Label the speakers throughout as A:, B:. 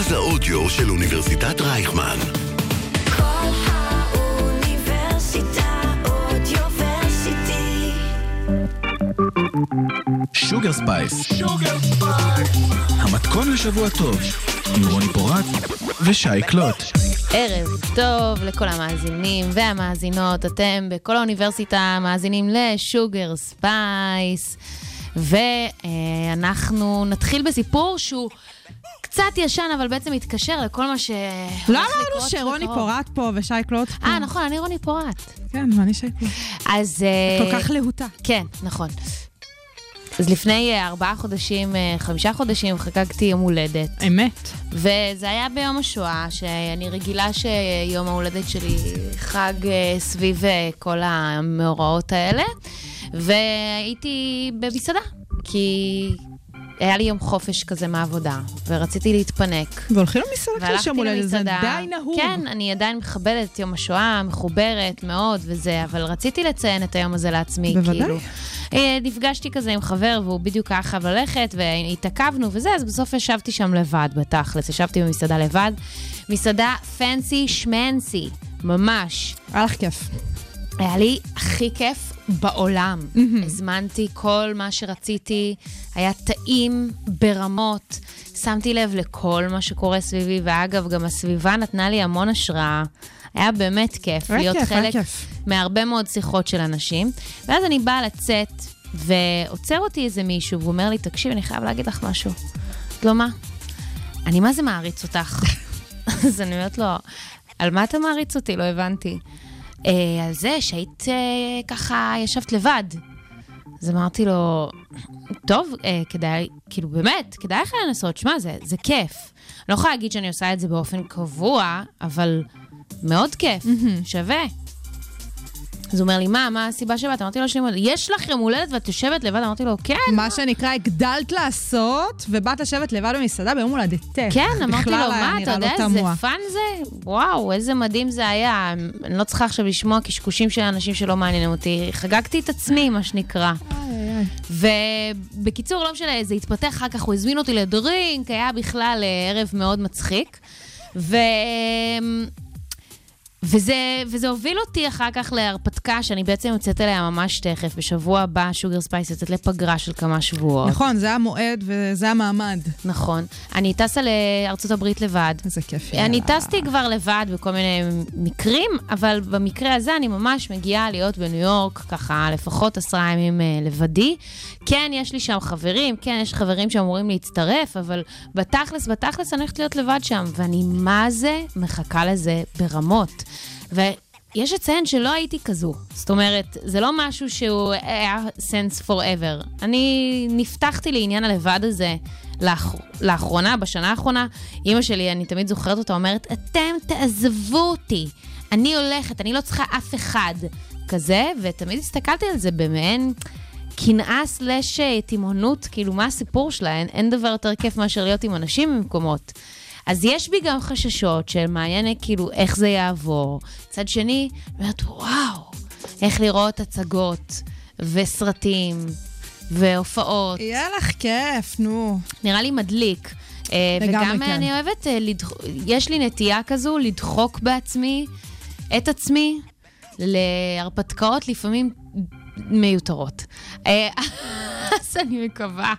A: מרכז האודיו של אוניברסיטת רייכמן.
B: כל האוניברסיטה אודיוורסיטי.
C: Sugar Spice. המתכון לשבוע טוב, עם רוני פורט ושי קלוט.
D: ערב טוב לכל המאזינים והמאזינות, אתם בקול האוניברסיטה מאזינים ל Sugar Spice, ואנחנו נתחיל בסיפור שהוא קצת ישן, אבל בעצם מתקשר לכל מה ש...
E: לא אמרנו שרוני פורט פה ושי קלוט פה.
D: אה, נכון, אני רוני פורט.
E: כן, ואני שי קלוט.
D: אז... אה,
E: כל כך להוטה.
D: כן, נכון. אז לפני אה, ארבעה חודשים, אה, חמישה חודשים, חגגתי יום הולדת.
E: אמת.
D: וזה היה ביום השואה, שאני רגילה שיום ההולדת שלי חג אה, סביב אה, כל המאורעות האלה, והייתי במסעדה, כי היה לי יום חופש כזה מהעבודה, ורציתי להתפנק.
E: והולכים למסעדה
D: והלכתי
E: כשיום הולדת, זה. די נהוג.
D: כן, אני עדיין מכבדת את יום השואה, מחוברת מאוד וזה, אבל רציתי לציין את היום הזה לעצמי,
E: בוודאי.
D: כאילו. אה, נפגשתי כזה עם חבר, והוא בדיוק היה חייב ללכת, והתעכבנו וזה, אז בסוף ישבתי שם לבד, בתכלס. ישבתי במסעדה לבד. מסעדה פנסי שמנסי, ממש.
E: היה לך כיף.
D: היה לי הכי כיף בעולם. הזמנתי כל מה שרציתי, היה טעים ברמות, שמתי לב לכל מה שקורה סביבי, ואגב, גם הסביבה נתנה לי המון השראה. היה באמת כיף
E: היה
D: להיות
E: כיף, היה
D: חלק
E: כיף.
D: מהרבה מאוד שיחות של אנשים. ואז אני באה לצאת, ועוצר אותי איזה מישהו, והוא אומר לי, תקשיב, אני חייב להגיד לך משהו. לא, מה? אני מה זה מעריץ אותך? אז אני אומרת לו, על מה אתה מעריץ אותי? לא הבנתי. "אה, על זה שהיית אה, ככה, ישבת לבד. אז אמרתי לו, טוב, אה, כדאי, כאילו באמת, כדאי לך לנסות, שמע, זה, זה כיף. אני לא יכולה להגיד שאני עושה את זה באופן קבוע, אבל מאוד כיף, שווה. אז הוא אומר לי, מה, מה הסיבה שבאת? אמרתי לו, "יש לי יום הולדת." יש לך יום הולדת ואת יושבת לבד? אמרתי לו, כן.
E: מה שנקרא, הגדלת לעשות, ובאת לשבת לבד במסעדה ביום הולדתך.
D: כן, אמרתי לו, מה, אתה
E: נראה
D: יודע
E: לא
D: איזה. fun זה? וואו, איזה מדהים זה היה. אני לא צריכה עכשיו לשמוע קשקושים של אנשים שלא מעניינים אותי. חגגתי את עצמי, מה שנקרא. ובקיצור, לא משנה, זה התפתח אחר כך, הוא הזמין אותי לדרינק, היה בכלל אה, ערב מאוד מצחיק. ו... וזה, וזה הוביל אותי אחר כך להרפתקה, שאני בעצם יוצאת אליה ממש תכף. בשבוע הבא, Sugar Spice יוצאת לפגרה של כמה שבועות.
E: נכון, זה המועד וזה המעמד.
D: נכון. אני טסה לארצות הברית לבד.
E: איזה כיף.
D: אני. טסתי כבר לבד בכל מיני מקרים, אבל במקרה הזה אני ממש מגיעה להיות בניו יורק, ככה לפחות עשרה ימים אה, לבדי. כן, יש לי שם חברים, כן, יש חברים שאמורים להצטרף, אבל בתכלס, בתכלס אני הולכת להיות לבד שם, ואני מה זה מחכה לזה ברמות. ויש לציין שלא הייתי כזו. זאת אומרת, זה לא משהו שהוא היה sense forever. אני נפתחתי לעניין הלבד הזה לאח... לאחרונה, בשנה האחרונה. אימא שלי, אני תמיד זוכרת אותה, אומרת, אתם תעזבו אותי. אני הולכת, אני לא צריכה אף אחד. כזה, ותמיד הסתכלתי על זה במעין קנאה סלאש אה, תימהונות, כאילו, מה הסיפור שלה? אין, אין דבר יותר כיף מאשר להיות עם אנשים במקומות. אז יש בי גם חששות של מעניין כאילו איך זה יעבור. מצד שני, אומרת, וואו, איך לראות הצגות וסרטים והופעות.
E: יהיה לך כיף, נו.
D: נראה לי מדליק. אה, וגם
E: כן.
D: אה, אני אוהבת, אה, לדח... יש לי נטייה כזו לדחוק בעצמי את עצמי להרפתקאות לפעמים מיותרות. אה, אז אני מקווה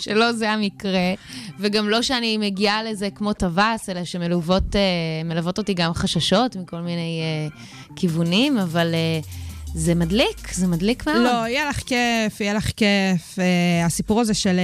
D: שלא זה המקרה, וגם לא שאני מגיעה לזה כמו טווס, אלא שמלוות אה, אותי גם חששות מכל מיני אה, כיוונים, אבל זה מדליק, זה מדליק מאוד.
E: לא, יהיה לך כיף, יהיה לך כיף. הסיפור הזה של...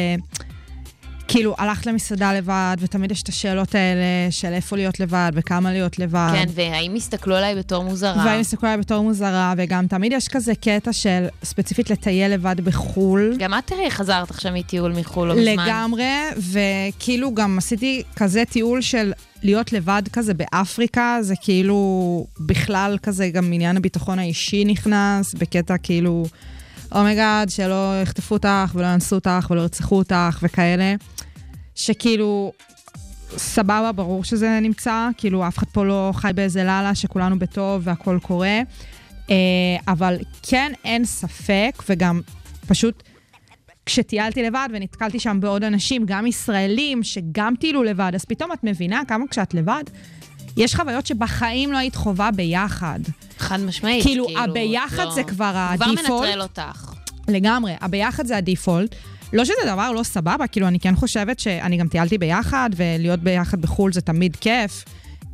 E: אה, כאילו, הלכת למסעדה לבד, ותמיד יש את השאלות האלה של איפה להיות לבד וכמה להיות לבד.
D: כן, והאם הסתכלו עליי בתור מוזרה?
E: והאם הסתכלו עליי בתור מוזרה, וגם תמיד יש כזה קטע של ספציפית לטייל לבד בחו"ל.
D: גם את תראי, חזרת עכשיו מטיול מחו"ל לא מזמן.
E: לגמרי, וכאילו גם עשיתי כזה טיול של להיות לבד כזה באפריקה, זה כאילו בכלל כזה גם עניין הביטחון האישי נכנס, בקטע כאילו, Oh my God, שלא יחטפו אותך ולא יאנסו אותך ולא ירצחו אותך וכאלה, שכאילו... סבבה, ברור שזה נמצא, כאילו אף אחד פה לא חי באיזה לילה שכולנו בטוב והכל קורה, אה, אבל כן אין ספק, וגם פשוט כשטיילתי לבד ונתקלתי שם בעוד אנשים, גם ישראלים, שגם טיילו לבד, אז פתאום את מבינה כמה כשאת לבד, יש חוויות שבחיים לא היית חווה ביחד.
D: חד משמעית.
E: כאילו, הביחד זה כבר הדיפולט.
D: כבר מנטרל אותך.
E: לגמרי, הביחד זה הדיפולט. לא שזה דבר לא סבבה, כאילו, אני כן חושבת שאני גם טיילתי ביחד, ולהיות ביחד בחו"ל זה תמיד כיף,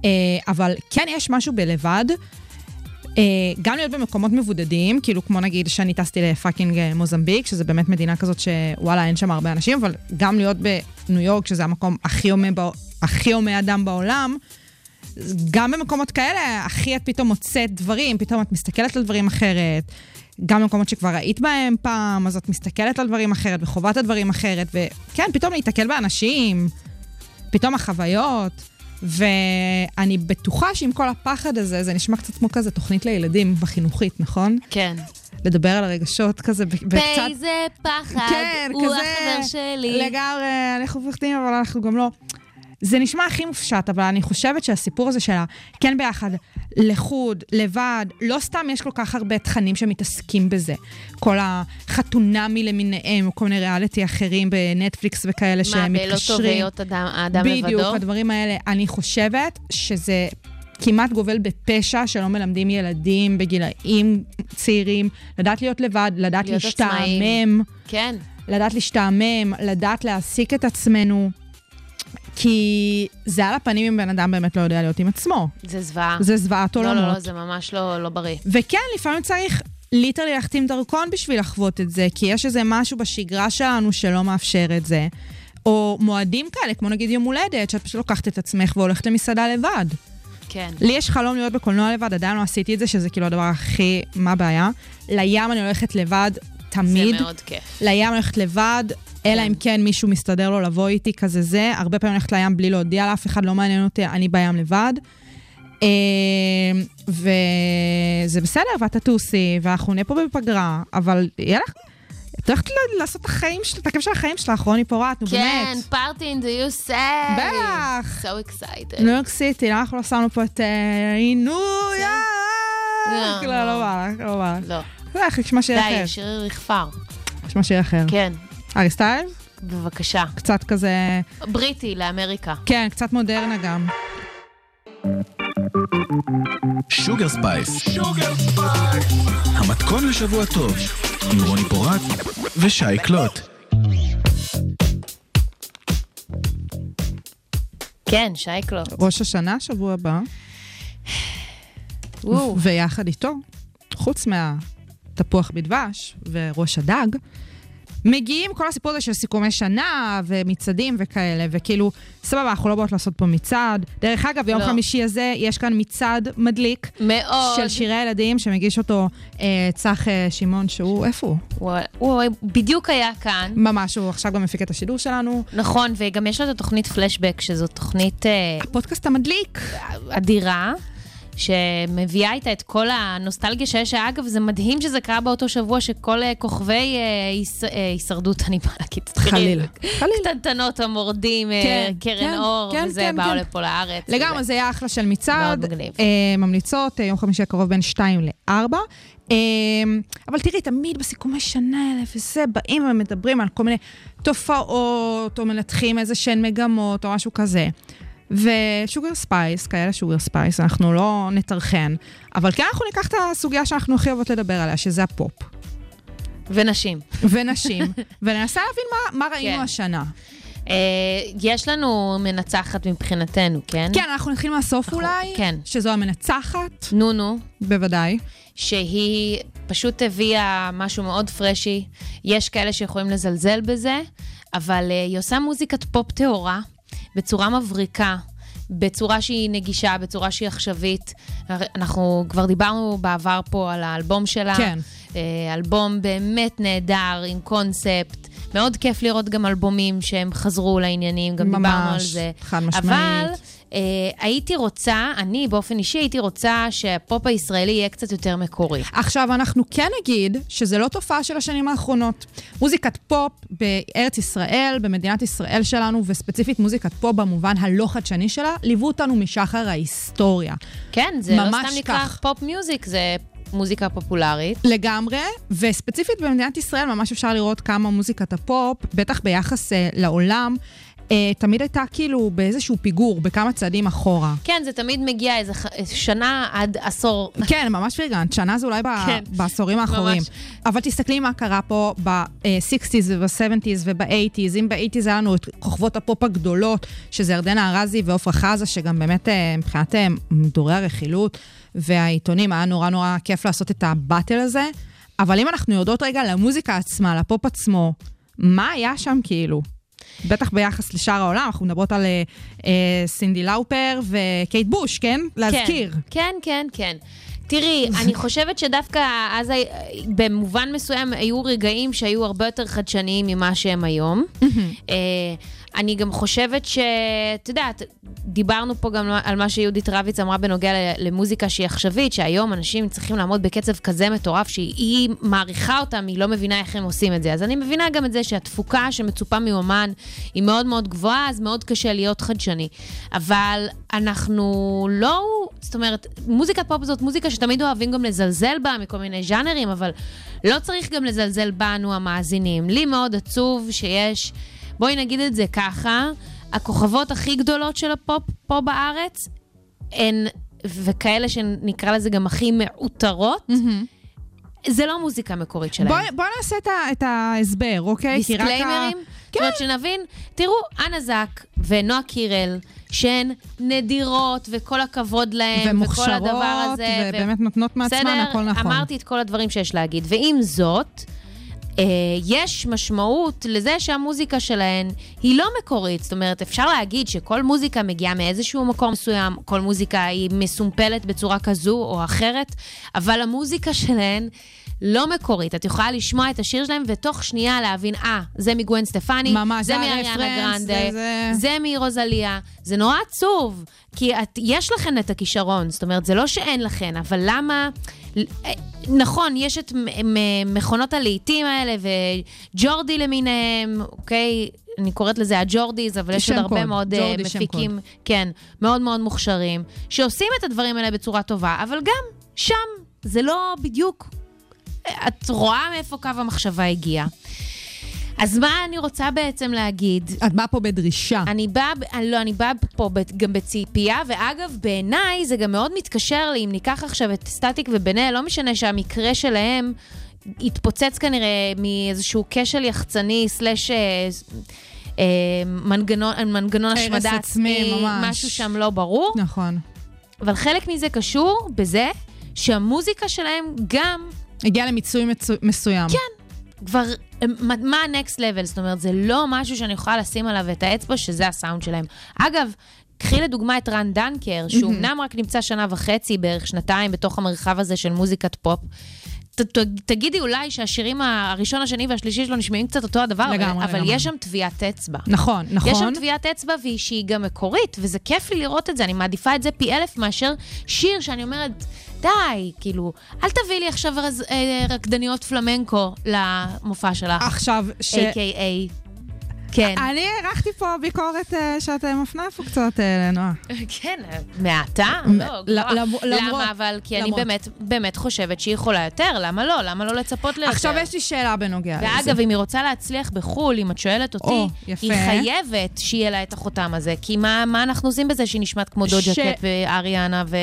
E: אה, אבל כן יש משהו בלבד. אה, גם להיות במקומות מבודדים, כאילו כמו נגיד שאני טסתי לפאקינג אה, מוזמביק, שזה באמת מדינה כזאת שוואלה, אין שם הרבה אנשים, אבל גם להיות בניו יורק, שזה המקום הכי הומה, הכי הומה אדם בעולם, גם במקומות כאלה, הכי את פתאום מוצאת דברים, פתאום את מסתכלת על דברים אחרת. גם במקומות שכבר היית בהם פעם, אז את מסתכלת על דברים אחרת וחווה את הדברים אחרת, וכן, פתאום להיתקל באנשים, פתאום החוויות, ואני בטוחה שעם כל הפחד הזה, זה נשמע קצת כמו כזה תוכנית לילדים בחינוכית, נכון?
D: כן.
E: לדבר על הרגשות כזה, וקצת...
D: באיזה פחד,
E: כן,
D: הוא
E: כזה,
D: החבר שלי.
E: לגמרי, אנחנו מפחדים, אבל אנחנו גם לא. זה נשמע הכי מופשט, אבל אני חושבת שהסיפור הזה של הכן ביחד, לחוד, לבד, לא סתם יש כל כך הרבה תכנים שמתעסקים בזה. כל החתונמי למיניהם, כל מיני ריאליטי אחרים בנטפליקס וכאלה שהם מתקשרים.
D: מה, בלא טוב היות אדם, האדם לבדו?
E: בדיוק, הדברים האלה. אני חושבת שזה כמעט גובל בפשע שלא מלמדים ילדים בגילאים צעירים, לדעת להיות לבד, לדעת להשתעמם.
D: כן.
E: לדעת להשתעמם, לדעת להעסיק את עצמנו. כי זה על הפנים אם בן אדם באמת לא יודע להיות עם עצמו.
D: זה זוועה.
E: זה זוועת עולמות.
D: לא, לא, לא, זה ממש לא, לא בריא.
E: וכן, לפעמים צריך ליטרלי להחתים דרכון בשביל לחוות את זה, כי יש איזה משהו בשגרה שלנו שלא מאפשר את זה. או מועדים כאלה, כמו נגיד יום הולדת, שאת פשוט לוקחת את עצמך והולכת למסעדה לבד.
D: כן.
E: לי יש חלום להיות בקולנוע לבד, עדיין לא עשיתי את זה, שזה כאילו הדבר הכי... מה הבעיה? לים אני הולכת לבד תמיד.
D: זה מאוד כיף.
E: לים אני הולכת לבד, אלא אם כן מישהו מסתדר לו לבוא איתי כזה זה. הרבה פעמים הולכת לים בלי להודיע לאף אחד, לא מעניין אותי, אני בים לבד. אה, וזה בסדר, ואת תטוסי, ואנחנו נהיה פה בפגרה, אבל יהיה לך... את הולכת לעשות את החיים שלך, את הכיף של החיים שלך, רוני פורט, נו באמת.
D: כן, פארטי אין דה יו say.
E: בטח.
D: So excited.
E: ניו יורק סיטי, למה אנחנו לא שמנו פה את אה, ניו יורק? לא, לא בא לך, לא בא לך.
D: לא.
E: זה איך נשמע שיר אחר.
D: די, שיר רכפר.
E: נשמע שיר אחר.
D: כן,
E: ארי סטייל?
D: בבקשה.
E: קצת כזה...
D: בריטי לאמריקה.
E: כן, קצת מודרנה גם.
C: שוגר ספייס. המתכון לשבוע טוב, עם רוני פורט ושי קלוט.
D: כן, שייקלוט.
E: ראש השנה, שבוע הבא. ויחד איתו, חוץ מהתפוח בדבש וראש הדג, מגיעים כל הסיפור הזה של סיכומי שנה ומצעדים וכאלה, וכאילו, סבבה, אנחנו לא באות לעשות פה מצעד. דרך אגב, ביום
D: לא.
E: חמישי הזה יש כאן מצעד מדליק.
D: מאוד.
E: של שירי ילדים, שמגיש אותו אה, צח אה, שמעון, שהוא, איפה הוא?
D: וואי, וואי, בדיוק היה כאן.
E: ממש, הוא עכשיו גם מפיק את השידור שלנו.
D: נכון, וגם יש לו את התוכנית פלשבק, שזו תוכנית אה,
E: הפודקאסט המדליק.
D: אדירה. שמביאה איתה את כל הנוסטלגיה שיש, שאגב, זה מדהים שזה קרה באותו שבוע שכל אה, כוכבי אה, אה, הישרדות, אני באה להגיד,
E: חלילה, חלילה.
D: קטנטנות המורדים,
E: כן,
D: קרן
E: כן,
D: אור,
E: כן,
D: וזה, באו. לפה לארץ.
E: לגמרי. זה יהיה אחלה של מצעד. ממליצות, יום חמישי הקרוב בין 2 ל-4. אה, אבל תראי, תמיד בסיכומי שנה האלה וזה, באים ומדברים על כל מיני תופעות, או מנתחים איזה שהן מגמות, או משהו כזה. ו Sugar Spice, כיאה ל Sugar Spice, אנחנו לא נטרחן, אבל כן אנחנו ניקח את הסוגיה שאנחנו הכי אוהבות לדבר עליה, שזה הפופ.
D: ונשים.
E: ונשים, וננסה להבין מה, מה ראינו
D: כן.
E: השנה.
D: אה, יש לנו מנצחת מבחינתנו, כן?
E: כן, אנחנו נתחיל מהסוף אולי,
D: כן.
E: שזו המנצחת,
D: נונו,
E: בוודאי.
D: שהיא פשוט הביאה משהו מאוד פרשי. יש כאלה שיכולים לזלזל בזה, אבל אה, היא עושה מוזיקת פופ טהורה, בצורה מבריקה. בצורה שהיא נגישה, בצורה שהיא עכשווית. אנחנו כבר דיברנו בעבר פה על האלבום שלה.
E: כן.
D: אה, אלבום באמת נהדר, עם קונספט. מאוד כיף לראות גם אלבומים שהם חזרו לעניינים, גם
E: ממש,
D: דיברנו על זה.
E: חד משמעית.
D: אבל הייתי רוצה, אני באופן אישי הייתי רוצה שהפופ הישראלי יהיה קצת יותר מקורי.
E: עכשיו, אנחנו כן נגיד שזה לא תופעה של השנים האחרונות. מוזיקת פופ בארץ ישראל, במדינת ישראל שלנו, וספציפית מוזיקת פופ במובן הלא חדשני שלה, ליוו אותנו משחר ההיסטוריה.
D: כן, זה לא סתם נקרא. Pop music, זה מוזיקה פופולרית.
E: לגמרי, וספציפית במדינת ישראל ממש אפשר לראות כמה מוזיקת הפופ, בטח ביחס אה, לעולם, אה, תמיד הייתה כאילו באיזשהו פיגור, בכמה צעדים אחורה.
D: כן, זה תמיד מגיע איזה ח... שנה עד עשור.
E: כן, ממש פרגנת, שנה זה אולי ב-
D: כן,
E: בעשורים האחרונים.
D: ממש.
E: אבל תסתכלי מה קרה פה ב-60's וב-70's וב-80's. אם ב-80's היה לנו את כוכבות הפופ הגדולות, שזה ירדנה ארזי ועפרה חזה, שגם באמת אה, מבחינת אה, מדורי הרכילות והעיתונים, היה נורא נורא כיף לעשות את הבאטל הזה. אבל אם אנחנו יודעות רגע למוזיקה עצמה, לפופ עצמו, מה היה שם כאילו? בטח ביחס לשאר העולם, אנחנו מדברות על אה, אה, סינדי לאופר וקייט בוש, כן? להזכיר.
D: כן, כן, כן. תראי, אני חושבת שדווקא אז במובן מסוים היו רגעים שהיו הרבה יותר חדשניים ממה שהם היום. אני גם חושבת ש... את יודעת, דיברנו פה גם על מה שיהודית רביץ אמרה בנוגע למוזיקה שהיא עכשווית, שהיום אנשים צריכים לעמוד בקצב כזה מטורף שהיא מעריכה אותם, היא לא מבינה איך הם עושים את זה. אז אני מבינה גם את זה שהתפוקה שמצופה מאומן היא מאוד מאוד גבוהה, אז מאוד קשה להיות חדשני. אבל אנחנו לא... זאת אומרת, מוזיקת פופ זאת מוזיקה שתמיד אוהבים גם לזלזל בה מכל מיני ז'אנרים, אבל לא צריך גם לזלזל בנו, המאזינים. לי מאוד עצוב שיש, בואי נגיד את זה ככה, הכוכבות הכי גדולות של הפופ פה בארץ הן, וכאלה שנקרא לזה גם הכי מעוטרות, זה לא מוזיקה מקורית שלהם.
E: בואי בוא נעשה את, ה, את ההסבר, אוקיי? ה-
D: דיסקליימרים? זאת אומרת, שנבין, תראו, אנה זק ונועה קירל, שהן נדירות, וכל הכבוד להן, וכל
E: ומוכשרות,
D: הדבר הזה.
E: ובאמת נותנות מעצמן, הכל נכון.
D: אמרתי את כל הדברים שיש להגיד. ועם זאת, אה, יש משמעות לזה שהמוזיקה שלהן היא לא מקורית. זאת אומרת, אפשר להגיד שכל מוזיקה מגיעה מאיזשהו מקום מסוים, כל מוזיקה היא מסומפלת בצורה כזו או אחרת, אבל המוזיקה שלהן... לא מקורית, את יכולה לשמוע את השיר שלהם ותוך שנייה להבין, אה, זה מגווין סטפני,
E: ממש,
D: זה מאריאנה גרנדה,
E: זה- זה
D: מרוזליה. זה נורא עצוב, כי את, יש לכן את הכישרון, זאת אומרת, זה לא שאין לכן, אבל למה... אה, נכון, יש את מכונות הלהיטים האלה, וג'ורדי למיניהם, אוקיי? אני קוראת לזה הג'ורדיז, אבל יש עוד הרבה
E: קוד,
D: מאוד אה,
E: ג'ורדי,
D: מפיקים, כן, מאוד מאוד מוכשרים, שעושים את הדברים האלה בצורה טובה, אבל גם שם זה לא בדיוק... את רואה מאיפה קו המחשבה הגיע. אז מה אני רוצה בעצם להגיד?
E: את באה פה בדרישה.
D: אני באה, ב- לא, אני באה פה ב- גם בציפייה, ואגב, בעיניי זה גם מאוד מתקשר לי, אם ניקח עכשיו את סטטיק אל, לא משנה שהמקרה שלהם התפוצץ כנראה מאיזשהו כשל יחצני, סלאש אה, אה, מנגנון, מנגנון השמדה
E: עצמי, ממש.
D: משהו שם לא ברור,
E: נכון.
D: אבל חלק מזה קשור בזה שהמוזיקה שלהם גם
E: הגיע למיצוי מצו- מסוים.
D: כן. כבר, מה ה-next level? זאת אומרת, זה לא משהו שאני יכולה לשים עליו את האצבע, שזה הסאונד שלהם. אגב, קחי לדוגמה את רן דנקר, שהוא אמנם רק נמצא שנה וחצי, בערך שנתיים, בתוך המרחב הזה של מוזיקת פופ. ת, ת, תגידי אולי שהשירים הראשון, השני והשלישי שלו נשמעים קצת אותו הדבר,
E: לגמרי,
D: אבל
E: לגמרי.
D: יש שם טביעת אצבע.
E: נכון, נכון.
D: יש שם טביעת אצבע והיא שהיא גם מקורית, וזה כיף לי לראות את זה, אני מעדיפה את זה פי אלף מאשר שיר שאני אומרת, די, כאילו, אל תביאי לי עכשיו רז, אה, רקדניות פלמנקו למופע שלך,
E: עכשיו, ש...
D: A.K.A. כן.
E: אני הערכתי פה ביקורת אה, שאת אה, מפנה פה קצת אה, לנועה.
D: כן, מעטה? לא, למה? אבל כי אני. באמת, חושבת שהיא יכולה יותר, למה לא? למה לא לצפות ליותר?
E: עכשיו יש לי שאלה בנוגע לזה.
D: ואגב, אם היא רוצה להצליח בחו"ל, אם את שואלת אותי. היא חייבת שיהיה לה את החותם הזה. כי מה, מה אנחנו עושים בזה שהיא נשמעת כמו דוג'ה קט ואריאנה ו...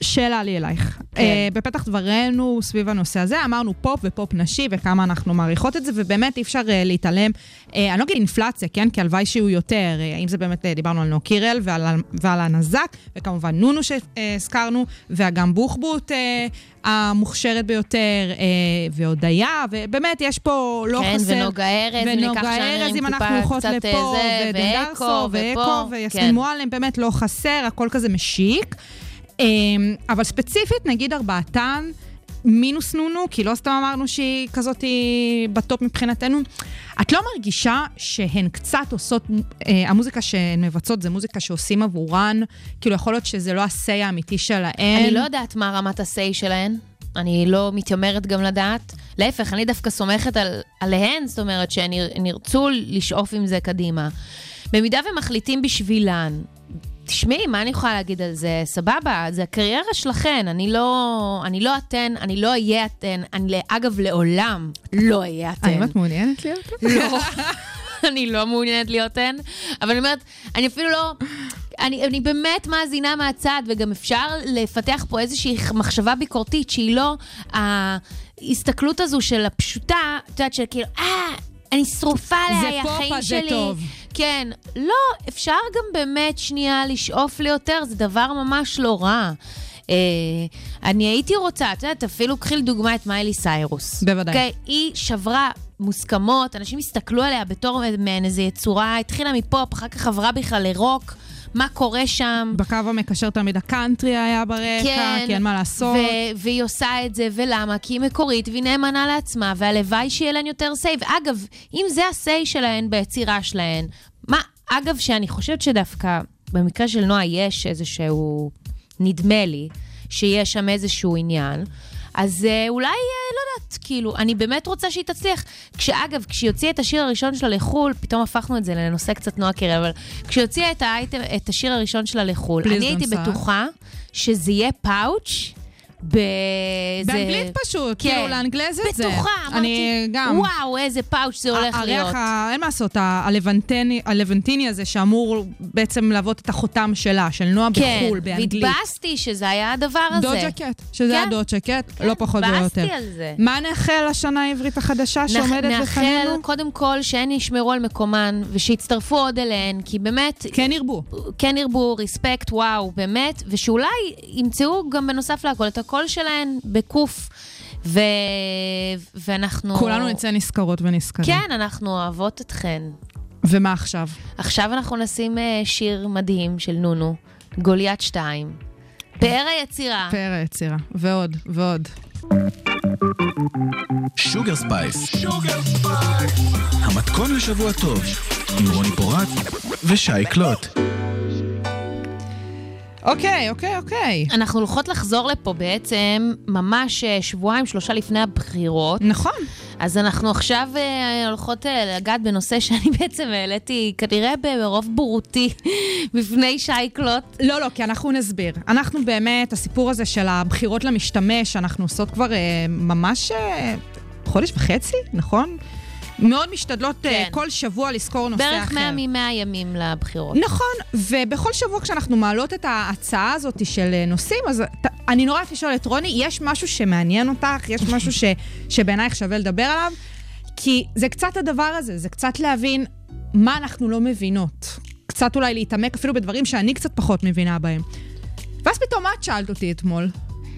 E: שאלה לי אלייך.
D: כן.
E: אה, בפתח דברינו סביב הנושא הזה, אמרנו פופ ופופ נשי וכמה אנחנו מעריכות את זה, ובאמת אי אפשר אה, להתעלם. אה, אני לא אגיד אינפלציה, כן? כי הלוואי שיהיו יותר. אה, אם זה באמת, אה, דיברנו על נו קירל ועל, ועל הנזק, וכמובן נונו שהזכרנו, ואגם בוחבוט אה, המוכשרת ביותר, אה, והודיה, ובאמת יש פה לא
D: כן,
E: חסר.
D: ונוגה ארז,
E: ונוגה ארז, אם אנחנו הולכות לפה,
D: זה,
E: ודנדרסו,
D: ואקו,
E: ויסמין
D: כן.
E: מועלם, באמת לא חסר, הכל כזה משיק. אמ, אבל ספציפית, נגיד ארבעתן, מינוס נונו, כי לא סתם אמרנו שהיא כזאת בטופ מבחינתנו. את לא מרגישה שהן קצת עושות, אה, המוזיקה שהן מבצעות זה מוזיקה שעושים עבורן? כאילו, יכול להיות שזה לא ה-say האמיתי שלהן?
D: אני לא יודעת מה רמת ה-say שלהן. אני לא מתיימרת גם לדעת. להפך, אני דווקא סומכת על, עליהן, זאת אומרת שהן יר- הן ירצו לשאוף עם זה קדימה. במידה ומחליטים בשבילן, תשמעי, מה אני יכולה להגיד על זה? סבבה, זה הקריירה שלכן, אני לא, אני לא אתן, אני לא אהיה אתן, אני אגב, לעולם לא אהיה אתן.
E: האם את מעוניינת להיות?
D: לא. אני לא מעוניינת להיות הן, אבל אני אומרת, אני אפילו לא... אני, אני באמת מאזינה מהצד, וגם אפשר לפתח פה איזושהי מחשבה ביקורתית שהיא לא ההסתכלות הזו של הפשוטה, את יודעת, של כאילו, אה, אני שרופה עליה, היא החיים שלי.
E: זה פופה, זה טוב.
D: כן. לא, אפשר גם באמת שנייה לשאוף ליותר, זה דבר ממש לא רע. אה, אני הייתי רוצה, את יודעת, אפילו קחי לדוגמה את מיילי סיירוס.
E: בוודאי.
D: Okay, היא שברה מוסכמות, אנשים הסתכלו עליה בתור מעין איזו יצורה, התחילה מפופ, אחר כך עברה בכלל לרוק. מה קורה שם.
E: בקו המקשר תמיד הקאנטרי היה ברקע, כן, כי אין מה לעשות.
D: ו- והיא עושה את זה, ולמה? כי היא מקורית, והיא נאמנה לעצמה, והלוואי שיהיה להן יותר say. ואגב, אם זה הסיי שלהן ביצירה שלהן, מה, אגב, שאני חושבת שדווקא במקרה של נועה יש איזשהו, נדמה לי, שיש שם איזשהו עניין. אז אה, אולי, אה, לא יודעת, כאילו, אני באמת רוצה שהיא תצליח. כשאגב, כשהיא הוציאה את השיר הראשון שלה לחו"ל, פתאום הפכנו את זה לנושא קצת נועה קירל, אבל כשהיא הוציאה את, האייטם, את השיר הראשון שלה לחו"ל, אני הייתי בטוחה שזה יהיה פאוץ'.
E: בזה... באנגלית פשוט, כן. כאילו לאנגלז את
D: זה. בטוחה, אמרתי, אני גם. וואו, איזה פאוץ' זה הולך להיות.
E: הריח, אין מה לעשות, הלבנטיני, הלבנטיני הזה שאמור בעצם להוות את החותם שלה, של נועה כן, בחו"ל, באנגלית.
D: כן, והתבאסתי שזה היה הדבר הזה.
E: דוג'ה קט, שזה כן? היה דוד ג'קט, כן, לא פחות ולא יותר.
D: התבאסתי על זה.
E: מה נאחל לשנה העברית החדשה שעומדת
D: נח,
E: בפנינו?
D: נאחל קודם כל שהן ישמרו על מקומן, ושיצטרפו עוד אליהן, כי באמת...
E: כן ירבו.
D: כן ירבו, respect, וואו, באמת, ושאולי ימצאו גם בנוסף להכל את הקול שלהן בקו"ף. ו... ואנחנו...
E: כולנו נצא נשכרות ונשכרים.
D: כן, אנחנו אוהבות אתכן.
E: ומה עכשיו?
D: עכשיו אנחנו נשים אה, שיר מדהים של נונו, גוליית 2. פאר היצירה.
E: פאר היצירה, ועוד, ועוד.
C: Sugar Spice. המתכון לשבוע טוב, עם רוני פורט ושי קלוט.
E: אוקיי, אוקיי, אוקיי.
D: אנחנו הולכות לחזור לפה בעצם ממש אה, שבועיים, שלושה לפני הבחירות.
E: נכון.
D: אז אנחנו עכשיו uh, הולכות uh, לגעת בנושא שאני בעצם העליתי כנראה ברוב בורותי בפני שייקלוט.
E: לא, לא, כי אנחנו נסביר. אנחנו באמת, הסיפור הזה של הבחירות למשתמש, אנחנו עושות כבר uh, ממש חודש וחצי, נכון? מאוד משתדלות כן. uh, כל שבוע לזכור נושא אחר.
D: בערך 100 מ-100 ימים לבחירות.
E: נכון, ובכל שבוע כשאנחנו מעלות את ההצעה הזאת של נושאים, אז ת, אני נורא אוהבת לשאול את רוני, יש משהו שמעניין אותך? יש משהו ש, שבעינייך שווה לדבר עליו? כי זה קצת הדבר הזה, זה קצת להבין מה אנחנו לא מבינות. קצת אולי להתעמק אפילו בדברים שאני קצת פחות מבינה בהם. ואז פתאום את שאלת אותי אתמול.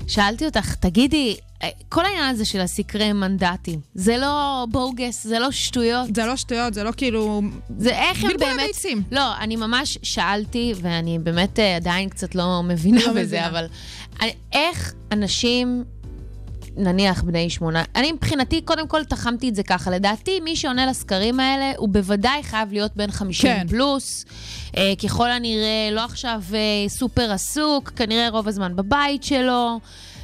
D: שאלתי אותך, תגידי, אה, כל העניין הזה של הסקרי מנדטים, זה לא בוגס, זה לא שטויות.
E: זה לא שטויות, זה לא כאילו...
D: זה איך הם באמת...
E: הביצים.
D: לא, אני ממש שאלתי, ואני באמת אה, עדיין קצת לא מבינה לא בזה, מבינה. אבל אה, איך אנשים נניח בני שמונה, אני מבחינתי, קודם כל תחמתי את זה ככה. לדעתי, מי שעונה לסקרים האלה, הוא בוודאי חייב להיות בן 50 כן. פלוס. אה, ככל הנראה, לא עכשיו אה, סופר עסוק, כנראה רוב הזמן בבית שלו.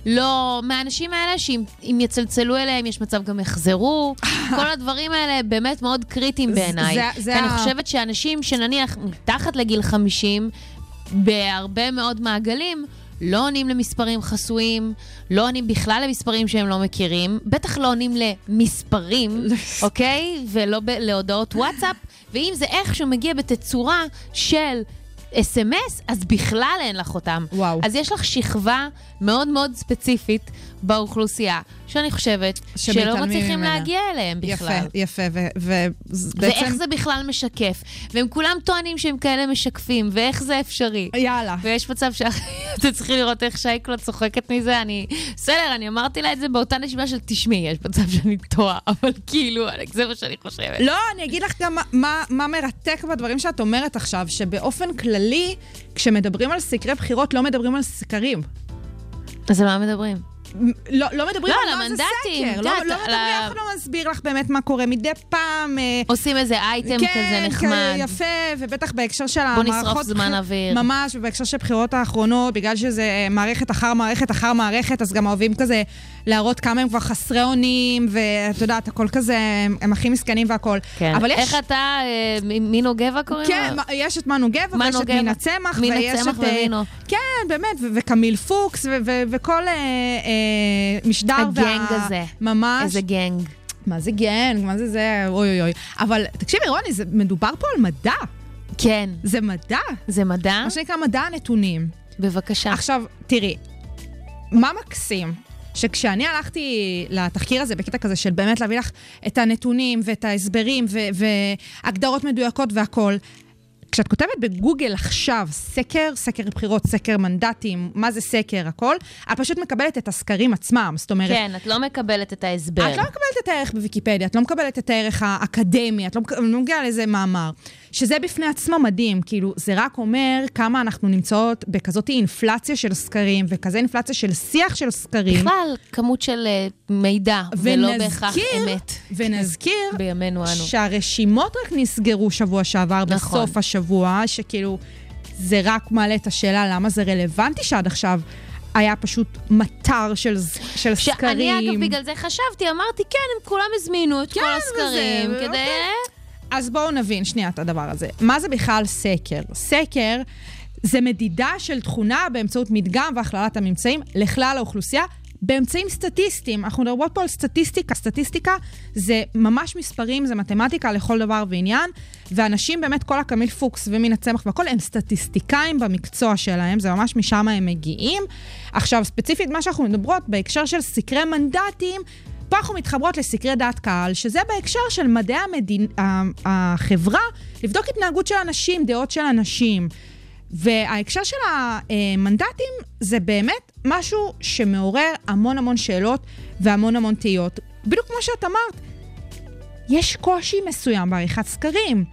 D: לא, מהאנשים האלה שאם יצלצלו אליהם, יש מצב גם יחזרו. כל הדברים האלה באמת מאוד קריטיים בעיניי. כי. אני חושבת שאנשים שנניח מתחת לגיל 50, בהרבה מאוד מעגלים, לא עונים למספרים חסויים, לא עונים בכלל למספרים שהם לא מכירים, בטח לא עונים למספרים, אוקיי? ולא ב- להודעות וואטסאפ, ואם זה איכשהו מגיע בתצורה של... אס.אם.אס, אז בכלל אין לך אותם.
E: וואו.
D: אז יש לך שכבה מאוד מאוד ספציפית באוכלוסייה, שאני חושבת שלא מצליחים ממנה. להגיע אליהם בכלל.
E: יפה, יפה,
D: ובעצם... ואיך זה בכלל משקף. והם כולם טוענים שהם כאלה משקפים, ואיך זה אפשרי.
E: יאללה.
D: ויש מצב שאתם צריכים לראות איך שייקלו צוחקת מזה, אני... בסדר, אני אמרתי לה את זה באותה נשימה של תשמעי, יש מצב שאני טועה, אבל כאילו, זה מה שאני חושבת.
E: לא, אני אגיד לך גם מה, מה מרתק בדברים שאת אומרת עכשיו, שבאופן כללי, כשמדברים על סקרי בחירות, לא מדברים על סקרים.
D: אז על מה מדברים?
E: לא, לא מדברים
D: לא,
E: על מה זה סקר. לא, לא מדברים, אף אחד לא מסביר לך באמת מה קורה. מדי פעם... אה,
D: עושים איזה אייטם כזה
E: כן,
D: נחמד.
E: יפה, ובטח בהקשר של
D: בוא נשרוף
E: המערכות...
D: זמן אוויר.
E: ממש, ובהקשר של בחירות האחרונות, בגלל שזה אה, מערכת אחר מערכת אחר מערכת, אז גם אוהבים כזה להראות כמה הם כבר חסרי אונים, ואת יודעת, הכל כזה, הם, הם הכי מסכנים והכל.
D: כן.
E: אבל יש...
D: איך אתה, אה, מינו גבע קוראים לו?
E: כן, יש את מנו גבע, ויש את. מינה צמח,
D: מינה
E: ויש
D: צמח
E: את... אה,
D: ומינו.
E: כן, באמת, וקמיל פוקס, וכל משדר.
D: הגנג הזה.
E: ממש.
D: איזה גנג.
E: מה זה גנג? מה זה זה? אוי אוי אוי. אבל תקשיבי, רוני, זה מדובר פה על מדע.
D: כן.
E: זה מדע.
D: זה מדע?
E: מה שנקרא מדע הנתונים.
D: בבקשה.
E: עכשיו, תראי, מה מקסים? שכשאני הלכתי לתחקיר הזה בקטע כזה של באמת להביא לך את הנתונים ואת ההסברים והגדרות מדויקות והכול, כשאת כותבת בגוגל עכשיו סקר, סקר בחירות, סקר מנדטים, מה זה סקר, הכל, את פשוט מקבלת את הסקרים עצמם. זאת אומרת,
D: כן, את לא מקבלת את ההסבר.
E: את לא מקבלת את הערך בוויקיפדיה, את לא מקבלת את הערך האקדמי, את לא, לא מגיעה לאיזה מאמר. שזה בפני עצמו מדהים, כאילו, זה רק אומר כמה אנחנו נמצאות בכזאת אינפלציה של סקרים, וכזה אינפלציה של שיח של סקרים.
D: בכלל, כמות של אה, מידע, ולא בהכרח אמת.
E: ונזכיר
D: בימינו אנו.
E: שהרשימות רק נסגרו שבוע שעבר,
D: נכון.
E: בסוף השבוע, שכאילו, זה רק מעלה את השאלה למה זה רלוונטי שעד עכשיו היה פשוט מטר של, של סקרים.
D: שאני אגב בגלל זה חשבתי, אמרתי, כן, הם כולם הזמינו את
E: כן,
D: כל הסקרים,
E: וזה,
D: כדי...
E: אוקיי. אז בואו נבין שנייה את הדבר הזה. מה זה בכלל סקר? סקר זה מדידה של תכונה באמצעות מדגם והכללת הממצאים לכלל האוכלוסייה. באמצעים סטטיסטיים, אנחנו מדברות פה על סטטיסטיקה. סטטיסטיקה זה ממש מספרים, זה מתמטיקה לכל דבר ועניין, ואנשים באמת, כל הקמיל פוקס ומן הצמח והכל, הם סטטיסטיקאים במקצוע שלהם, זה ממש משם הם מגיעים. עכשיו, ספציפית מה שאנחנו מדברות בהקשר של סקרי מנדטים, פה אנחנו מתחברות לסקרי דעת קהל, שזה בהקשר של מדעי המדין, החברה, לבדוק התנהגות של אנשים, דעות של אנשים. וההקשר של המנדטים זה באמת משהו שמעורר המון המון שאלות והמון המון תהיות. בדיוק כמו שאת אמרת, יש קושי מסוים בעריכת סקרים.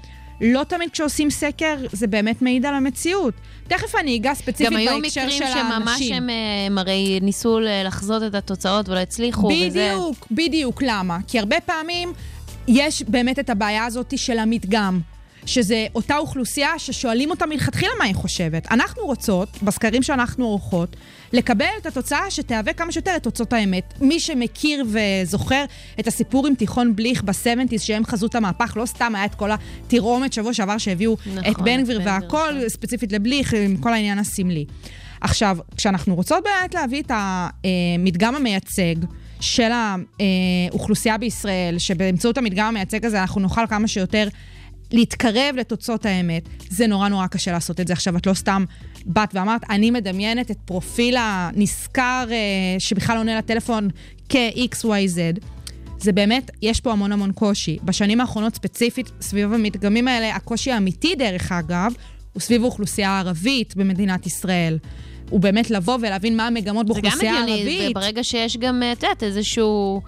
E: לא תמיד כשעושים סקר זה באמת מעיד על המציאות. תכף אני אגע ספציפית
D: גם היו
E: בהקשר
D: מקרים
E: של
D: שממש
E: האנשים.
D: הם, אה, הם הרי ניסו לחזות את התוצאות ולא הצליחו, וזה...
E: בדיוק, בדיוק. למה? כי הרבה פעמים יש באמת את הבעיה הזאת של המדגם. שזה אותה אוכלוסייה ששואלים אותה מלכתחילה מה היא חושבת. אנחנו רוצות, בסקרים שאנחנו עורכות, לקבל את התוצאה שתהווה כמה שיותר את תוצאות האמת. מי שמכיר וזוכר את הסיפור עם תיכון בליך ב-70's, שהם חזות המהפך, לא סתם היה את כל התרעומת שבוע שעבר שהביאו
D: נכון,
E: את בן
D: את
E: גביר והכל,
D: גביר,
E: ספציפית לבליך, עם כל העניין הסמלי. עכשיו, כשאנחנו רוצות באמת להביא את המדגם המייצג של האוכלוסייה בישראל, שבאמצעות המדגם המייצג הזה אנחנו נוכל כמה שיותר להתקרב לתוצאות האמת, זה נורא נורא קשה לעשות את זה. עכשיו, את לא סתם באת ואמרת, אני מדמיינת את פרופיל הנשכר אה, שבכלל עונה לטלפון כ-XYZ. זה באמת, יש פה המון המון קושי. בשנים האחרונות ספציפית, סביב המדגמים האלה, הקושי האמיתי, דרך אגב, הוא סביב האוכלוסייה הערבית במדינת ישראל. הוא באמת לבוא ולהבין מה המגמות
D: זה גם
E: באוכלוסייה
D: הגיוני,
E: הערבית.
D: וברגע שיש גם, את יודעת, איזשהו...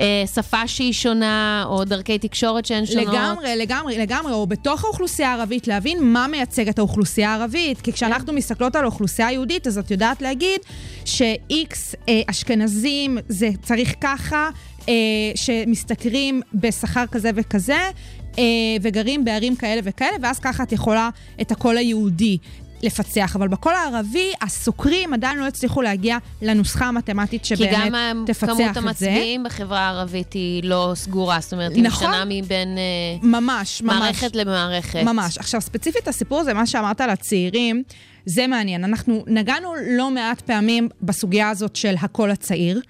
D: אה, שפה שהיא שונה, או דרכי תקשורת שהן שונות.
E: לגמרי, לגמרי, לגמרי, או בתוך האוכלוסייה הערבית, להבין מה מייצג את האוכלוסייה הערבית. כי כשאנחנו מסתכלות על האוכלוסייה היהודית, אז את יודעת להגיד ש-X אה, אשכנזים זה צריך ככה, אה, שמשתכרים בשכר כזה וכזה, אה, וגרים בערים כאלה וכאלה, ואז ככה את יכולה את הקול היהודי. לפצח, אבל בקול הערבי, הסוקרים עדיין לא הצליחו להגיע לנוסחה המתמטית
D: כי
E: שבאמת
D: גם
E: תפצח
D: כמות
E: את זה.
D: המצביעים בחברה הערבית היא לא סגורה, זאת אומרת, היא
E: נכון.
D: משנה מבין אה,
E: ממש, ממש.
D: מערכת למערכת.
E: ממש. עכשיו, ספציפית הסיפור הזה, מה שאמרת על הצעירים, זה מעניין. אנחנו נגענו לא מעט פעמים בסוגיה הזאת של הקול הצעיר.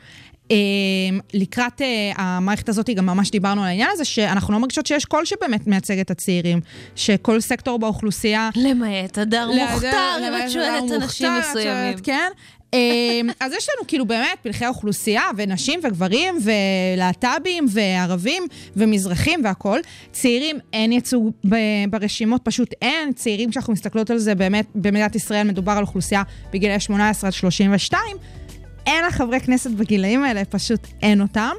E: אה, לקראת אה, המערכת הזאת גם ממש דיברנו על העניין הזה, שאנחנו לא מרגישות שיש קול שבאמת מייצג את הצעירים, שכל סקטור באוכלוסייה...
D: למעט הדר מוכתר, אם את שואלת אנשים מסוימים.
E: כן. אה, אז יש לנו כאילו באמת פלחי אוכלוסייה, ונשים וגברים, ולהט"בים, וערבים, ומזרחים והכול. צעירים, אין ייצוג ברשימות, פשוט אין. צעירים, כשאנחנו מסתכלות על זה, באמת, במדינת ישראל מדובר על אוכלוסייה בגילאי 18 עד 32. אין לה חברי כנסת בגילאים האלה, פשוט אין אותם.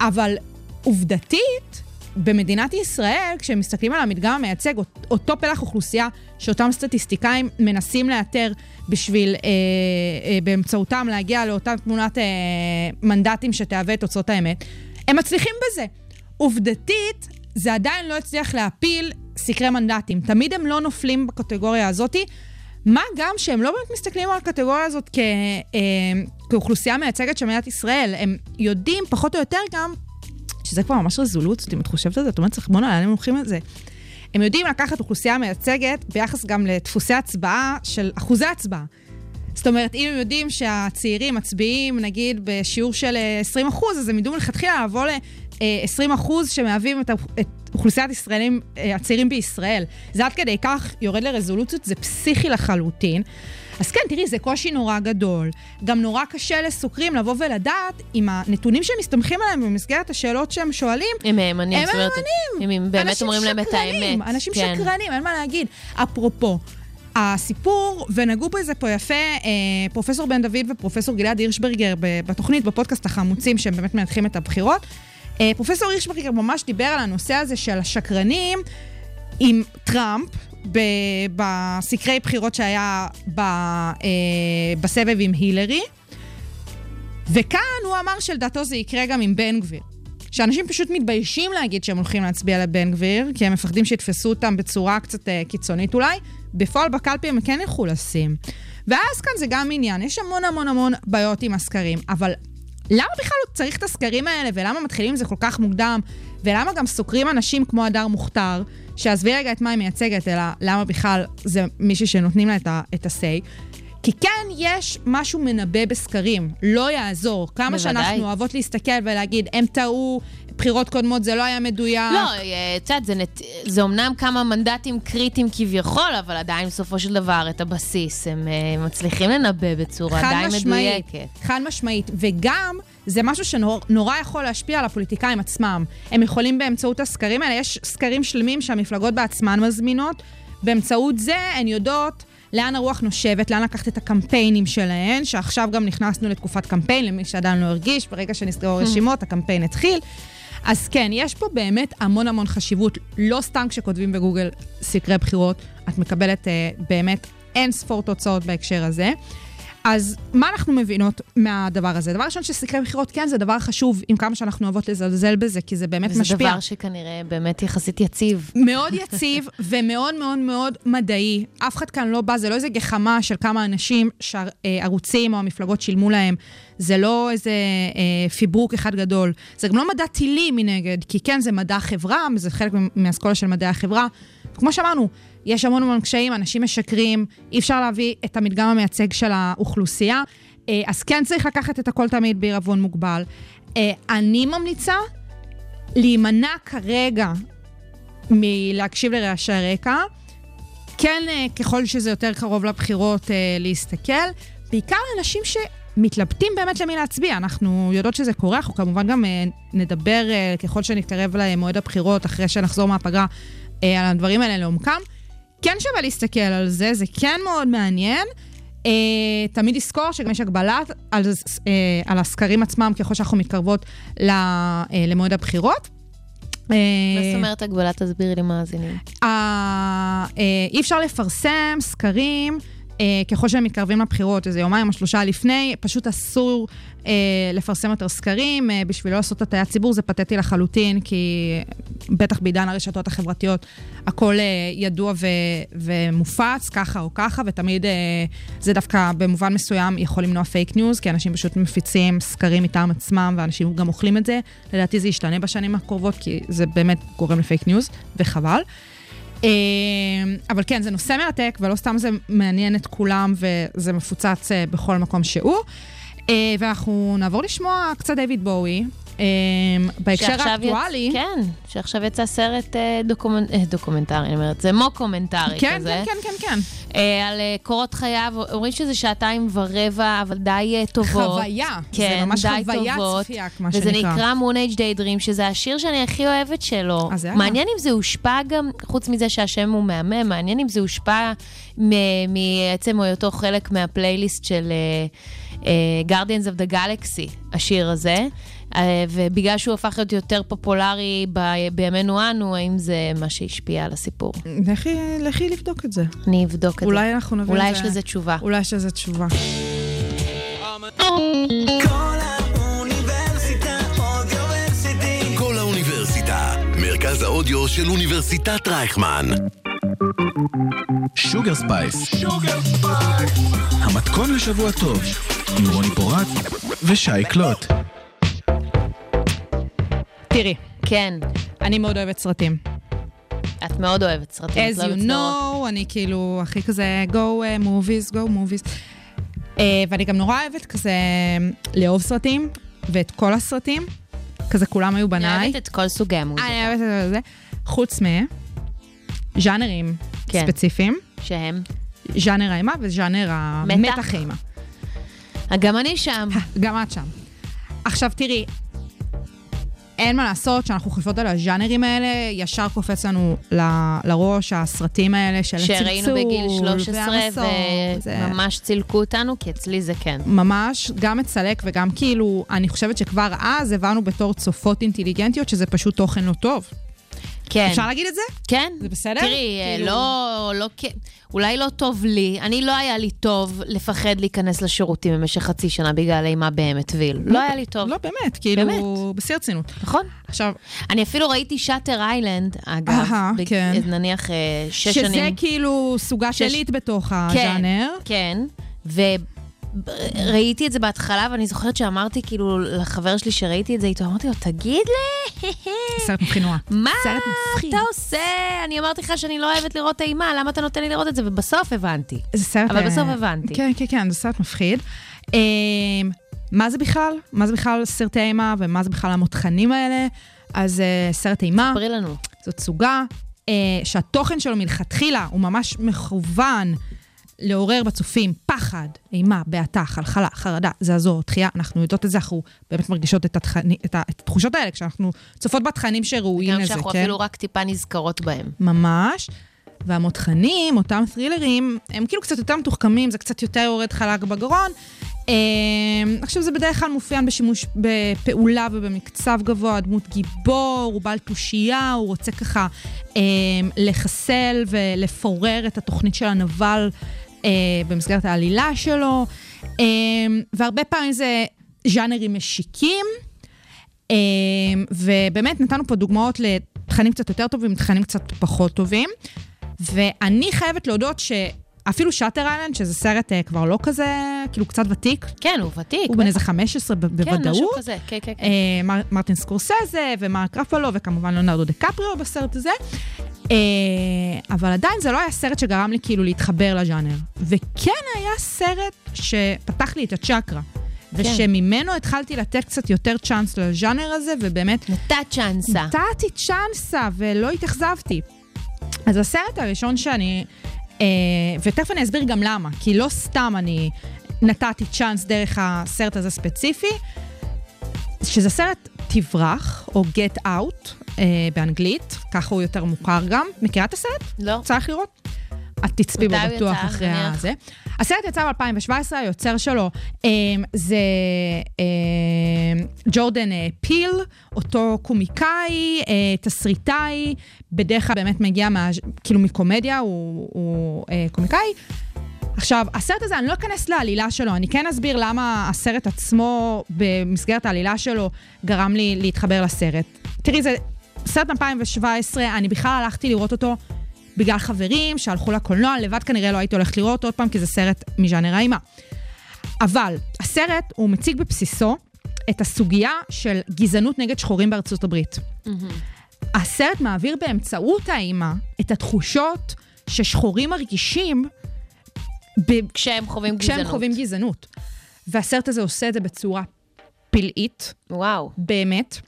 E: אבל עובדתית, במדינת ישראל, כשמסתכלים על המדגם המייצג, אותו פלח אוכלוסייה שאותם סטטיסטיקאים מנסים לאתר בשביל אה, אה, באמצעותם להגיע לאותה תמונת אה, מנדטים שתהווה את תוצאות האמת, הם מצליחים בזה. עובדתית, זה עדיין לא הצליח להפיל סקרי מנדטים. תמיד הם לא נופלים בקטגוריה הזאתי. מה גם שהם לא באמת מסתכלים על הקטגוריה הזאת כ, אה, כאוכלוסייה מייצגת של מדינת ישראל. הם יודעים, פחות או יותר גם, שזה כבר ממש רזולוציות, אם את חושבת על זה, את אומרת, צריך בואנה, לאן הם הולכים על זה? הם יודעים לקחת אוכלוסייה מייצגת ביחס גם לדפוסי הצבעה של אחוזי הצבעה. זאת אומרת, אם הם יודעים שהצעירים מצביעים, נגיד, בשיעור של 20 אה, אחוז, אז הם ידעו מלכתחילה לבוא ל-20 אחוז שמהווים את, את אוכלוסיית ישראלים, אה, הצעירים בישראל. זה עד כדי כך יורד לרזולוציות, זה פסיכי לחלוטין. אז כן, תראי, זה קושי נורא גדול. גם נורא קשה לסוקרים לבוא ולדעת אם הנתונים שהם מסתמכים עליהם במסגרת השאלות שהם שואלים,
D: הם מהימנים.
E: הם
D: מהימנים. הם באמת אומרים להם את האמת.
E: אנשים כן. שקרנים, אין מה להגיד. אפרופו, הסיפור, ונגעו בזה פה יפה, אה, פרופסור בן דוד ופרופסור גלעד הירשברגר בתוכנית, בפודקאסט החמוצים, שהם באמת מנתחים את הבחירות. אה, פרופסור הירשברגר ממש דיבר על הנושא הזה של השקרנים עם טראמפ, בסקרי בחירות שהיה ב, אה, בסבב עם הילרי, וכאן הוא אמר שלדעתו זה יקרה גם עם בן גביר. שאנשים פשוט מתביישים להגיד שהם הולכים להצביע לבן גביר, כי הם מפחדים שיתפסו אותם בצורה קצת אה, קיצונית אולי, בפועל בקלפי הם כן ילכו לשים. ואז כאן זה גם עניין, יש המון המון המון בעיות עם הסקרים, אבל למה בכלל הוא צריך את הסקרים האלה, ולמה מתחילים עם זה כל כך מוקדם, ולמה גם סוקרים אנשים כמו הדר מוכתר, שעזבי רגע את מה היא מייצגת, אלא למה בכלל זה מישהי שנותנים לה את ה-say. כי כן, יש משהו מנבא בסקרים, לא יעזור. כמה בוודאי. שאנחנו אוהבות להסתכל ולהגיד, הם טעו, בחירות קודמות זה לא היה מדויק.
D: לא, אה, את יודעת, זה, נת... זה אומנם כמה מנדטים קריטיים כביכול, אבל עדיין בסופו של דבר את הבסיס הם uh, מצליחים לנבא בצורה די משמעית, מדויקת.
E: חד משמעית, וגם... זה משהו שנורא יכול להשפיע על הפוליטיקאים עצמם. הם יכולים באמצעות הסקרים האלה, יש סקרים שלמים שהמפלגות בעצמן מזמינות. באמצעות זה הן יודעות לאן הרוח נושבת, לאן לקחת את הקמפיינים שלהן, שעכשיו גם נכנסנו לתקופת קמפיין, למי שעדיין לא הרגיש, ברגע שנסגרו רשימות, הקמפיין התחיל. אז כן, יש פה באמת המון המון חשיבות, לא סתם כשכותבים בגוגל סקרי בחירות, את מקבלת uh, באמת אין ספור תוצאות בהקשר הזה. אז מה אנחנו מבינות מהדבר הזה? דבר ראשון שסקרי בחירות, כן, זה דבר חשוב, עם כמה שאנחנו אוהבות לזלזל בזה, כי זה באמת
D: וזה
E: משפיע.
D: זה דבר שכנראה באמת יחסית יציב.
E: מאוד יציב ומאוד מאוד מאוד מדעי. אף אחד כאן לא בא, זה לא איזה גחמה של כמה אנשים שערוצים או המפלגות שילמו להם. זה לא איזה אה, פיברוק אחד גדול. זה גם לא מדע טילי מנגד, כי כן, זה מדע חברה, זה חלק מאסכולה של מדעי החברה. כמו שאמרנו, יש המון המון קשיים, אנשים משקרים, אי אפשר להביא את המדגם המייצג של האוכלוסייה, אה, אז כן צריך לקחת את הכל תמיד בעירבון מוגבל. אה, אני ממליצה להימנע כרגע מלהקשיב לרעשי הרקע. כן, אה, ככל שזה יותר קרוב לבחירות, להסתכל. בעיקר לאנשים שמתלבטים באמת למי להצביע. אנחנו יודעות שזה קורה, אנחנו כמובן גם נדבר ככל שנתקרב למועד הבחירות, אחרי שנחזור מהפגרה, על הדברים האלה לעומקם. כן שווה להסתכל על זה, זה כן מאוד מעניין. Uh, תמיד לזכור שגם יש הגבלה על, uh, על הסקרים עצמם ככל שאנחנו מתקרבות ל, uh, למועד הבחירות.
D: מה זאת אומרת הגבלה? תסבירי למאזינים.
E: אי אפשר לפרסם סקרים אה, ככל שהם מתקרבים לבחירות, איזה יומיים או שלושה לפני, פשוט אסור אה, לפרסם יותר סקרים אה, בשביל לא לעשות הטיית ציבור, זה פתטי לחלוטין, כי בטח בעידן הרשתות החברתיות הכל אה, ידוע ו, ומופץ, ככה או ככה, ותמיד אה, זה דווקא במובן מסוים יכול למנוע fake news, כי אנשים פשוט מפיצים סקרים מטעם עצמם, ואנשים גם אוכלים את זה. לדעתי זה ישתנה בשנים הקרובות, כי זה באמת גורם ל fake news, וחבל. אמ, אבל כן, זה נושא מרתק, ולא סתם זה מעניין את כולם, וזה מפוצץ אה, בכל מקום שהוא. אה, ואנחנו נעבור לשמוע קצת דיוויד בואי. אמ, בהקשר האקטואלי...
D: יצ... כן, שעכשיו יצא סרט אה, דוקומנ... אה, דוקומנטרי, אני אומרת, זה מוקומנטרי
E: כן,
D: כזה.
E: כן, כן, כן, כן.
D: על קורות חייו, אומרים שזה שעתיים ורבע, אבל די טובות.
E: חוויה, כן, זה ממש חוויה צפייה, מה
D: וזה
E: שנקרא.
D: וזה נקרא Moonage Daydream, שזה השיר שאני הכי אוהבת שלו.
E: אז יאללה.
D: מעניין אם זה הושפע גם, חוץ מזה שהשם הוא מהמם, מעניין אם זה הושפע מעצם היותו חלק מהפלייליסט של... Guardians of the Galaxy, השיר הזה. אה, ובגלל שהוא הפך להיות יותר פופולרי ב- בימינו אנו, האם זה מה שהשפיע על הסיפור?
E: לכי, לכי לבדוק את זה.
D: אני אבדוק את זה.
E: אולי אנחנו נבין
D: אולי
E: את
D: יש
E: זה.
D: לזה תשובה.
E: אולי יש לזה תשובה.
B: כל האוניברסיטה אודיוורסיטי.
A: כל האוניברסיטה, מרכז האודיו של אוניברסיטת רייכמן.
C: שוגר ספייס. המתכון לשבוע טוב, עם רוני פורט ושי קלוט.
E: תראי,
D: כן,
E: אני מאוד אוהבת סרטים.
D: את מאוד אוהבת סרטים. את
E: As
D: לא אוהבת
E: you
D: סדרות.
E: know, אני כאילו הכי כזה go uh, movies, go movies. Uh, ואני גם נורא אוהבת כזה לאהוב סרטים, ואת כל הסרטים. כזה כולם היו
D: אני
E: בניי.
D: אוהבת את כל סוגי המוזיקה.
E: אני אוהבת את זה. חוץ מז'אנרים
D: כן.
E: ספציפיים.
D: שהם?
E: ז'אנר האימה וז'אנר המתח אימה.
D: גם אני שם.
E: גם את שם. עכשיו תראי, אין מה לעשות, שאנחנו חושבות על הז'אנרים האלה, ישר קופץ לנו ל- לראש הסרטים האלה של הצלצול.
D: שראינו בגיל 13
E: והמסור, זה-
D: וממש צילקו אותנו, כי אצלי זה כן.
E: ממש, גם מצלק וגם כאילו, אני חושבת שכבר אז הבנו בתור צופות אינטליגנטיות שזה פשוט תוכן לא טוב.
D: כן.
E: אפשר להגיד את זה?
D: כן.
E: זה בסדר?
D: תראי, אה,
E: כאילו-
D: לא, לא, אולי לא טוב לי, אני לא היה לי טוב לפחד להיכנס לשירותים במשך חצי שנה בגלל אימה בעמק ויל. לא היה לי טוב.
E: לא, באמת, כאילו,
D: באמת.
E: בשיא הרצינות.
D: נכון.
E: עכשיו,
D: אני אפילו ראיתי שאטר איילנד, אגב, בג-
E: כן.
D: נניח אה, שש
E: שזה
D: שנים.
E: כאילו סוגה
D: שש-
E: שלילית בתוך
D: כן,
E: הז'אנר.
D: כן, וראיתי את זה בהתחלה, ואני זוכרת שאמרתי כאילו לחבר שלי שראיתי את זה איתו, אמרתי לו, תגיד לי,
E: סרט מבחין נורא.
D: מה. אתה עושה? אני אמרתי לך שאני לא אוהבת לראות אימה, למה אתה נותן לי לראות את זה? ובסוף הבנתי.
E: זה סרט...
D: אבל
E: אה,
D: בסוף הבנתי.
E: כן, כן, כן, זה סרט מפחיד. אה, מה זה בכלל? מה זה בכלל סרטי אימה ומה זה בכלל המותחנים האלה? אז אה, סרט אימה,
D: ספרי לנו.
E: זאת סוגה אה, שהתוכן שלו מלכתחילה הוא ממש מכוון לעורר בצופים פחד, אימה, בעתה, חלחלה, חרדה, זעזוע, דחייה. אנחנו יודעות את זה, אנחנו באמת מרגישות את, התכני, את, ה, את התחושות האלה כשאנחנו צופות בתכנים שראויים
D: גם
E: לזה,
D: שאנחנו
E: כן?
D: אפילו רק טיפה נזכרות בהם.
E: ממש. והמותחנים, אותם ת'רילרים, הם כאילו קצת יותר מתוחכמים, זה קצת יותר יורד חלק בגרון. אה, עכשיו, זה בדרך כלל מאופיין בשימוש בפעולה ובמקצב גבוה, דמות גיבור, הוא בעל תושייה, הוא רוצה ככה אה, לחסל ולפורר את התוכנית של הנבל במסגרת העלילה שלו, אה, והרבה פעמים זה ז'אנרים משיקים. אמ, ובאמת נתנו פה דוגמאות לתכנים קצת יותר טובים ותכנים קצת פחות טובים. ואני חייבת להודות שאפילו שאטר איילנד, שזה סרט אה, כבר לא כזה, כאילו קצת ותיק,
D: כן, הוא ותיק.
E: הוא בן איזה 15 ב-
D: כן, משהו
E: בוודאות.
D: כזה, כן, כן, כן.
E: אה, מר, מרטין סקורסזה ומרק רפלו וכמובן ליאונרדו דקפריו בסרט הזה. אה, אבל עדיין זה לא היה סרט שגרם לי כאילו להתחבר לז'אנר. וכן היה סרט שפתח לי את הצ'קרה. ושממנו התחלתי לתת קצת יותר צ'אנס לז'אנר הזה, ובאמת
D: נתת צ'אנסה.
E: נתתי צ'אנסה ולא התאכזבתי. אז הסרט הראשון שאני, אה, ותכף אני אסביר גם למה, כי לא סתם אני נתתי צ'אנס דרך הסרט הזה ספציפי, שזה סרט תברח, או Get Out אה, באנגלית, ככה הוא יותר מוכר גם. מכירה את הסרט?
D: לא.
E: צריך לראות? את תצפי בו בטוח
D: יצא,
E: אחרי
D: נניח?
E: הזה. הסרט יצא ב-2017, היוצר שלו אה, זה אה, ג'ורדן אה, פיל, אותו קומיקאי, אה, תסריטאי, בדרך כלל באמת מגיע מה, כאילו מקומדיה, הוא, הוא אה, קומיקאי. עכשיו, הסרט הזה, אני לא אכנס לעלילה שלו, אני כן אסביר למה הסרט עצמו, במסגרת העלילה שלו, גרם לי להתחבר לסרט. תראי, זה סרט 2017, אני בכלל הלכתי לראות אותו בגלל חברים שהלכו לקולנוע, לבד כנראה לא הייתי הולכת לראות עוד פעם, כי זה סרט מז'אנר האימה. אבל הסרט, הוא מציג בבסיסו את הסוגיה של גזענות נגד שחורים בארצות הברית. הסרט מעביר באמצעות האימה את התחושות ששחורים מרגישים ב-
D: כשהם חווים
E: כשהם
D: גזענות.
E: חווים גזענות. והסרט הזה עושה את זה בצורה פלאית,
D: וואו,
E: באמת.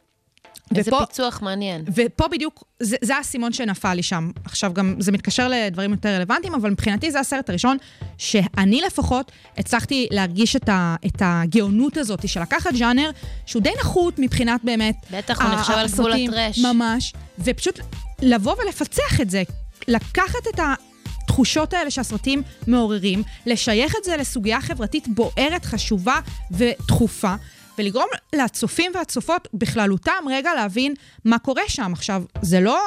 D: איזה
E: ופה-
D: פיצוח מעניין.
E: ופה בדיוק, זה, זה האסימון שנפל לי שם. עכשיו גם, זה מתקשר לדברים יותר רלוונטיים, אבל מבחינתי זה הסרט הראשון שאני לפחות הצלחתי להרגיש את, ה, את הגאונות הזאת של לקחת ז'אנר שהוא די נחות מבחינת באמת...
D: בטח, הוא
E: ה-
D: נחשב על גבול הטרש.
E: ממש, ופשוט לבוא ולפצח את זה, לקחת את התחושות האלה שהסרטים מעוררים, לשייך את זה לסוגיה חברתית בוערת, חשובה ודחופה. ולגרום לצופים והצופות בכללותם רגע להבין מה קורה שם. עכשיו, זה לא...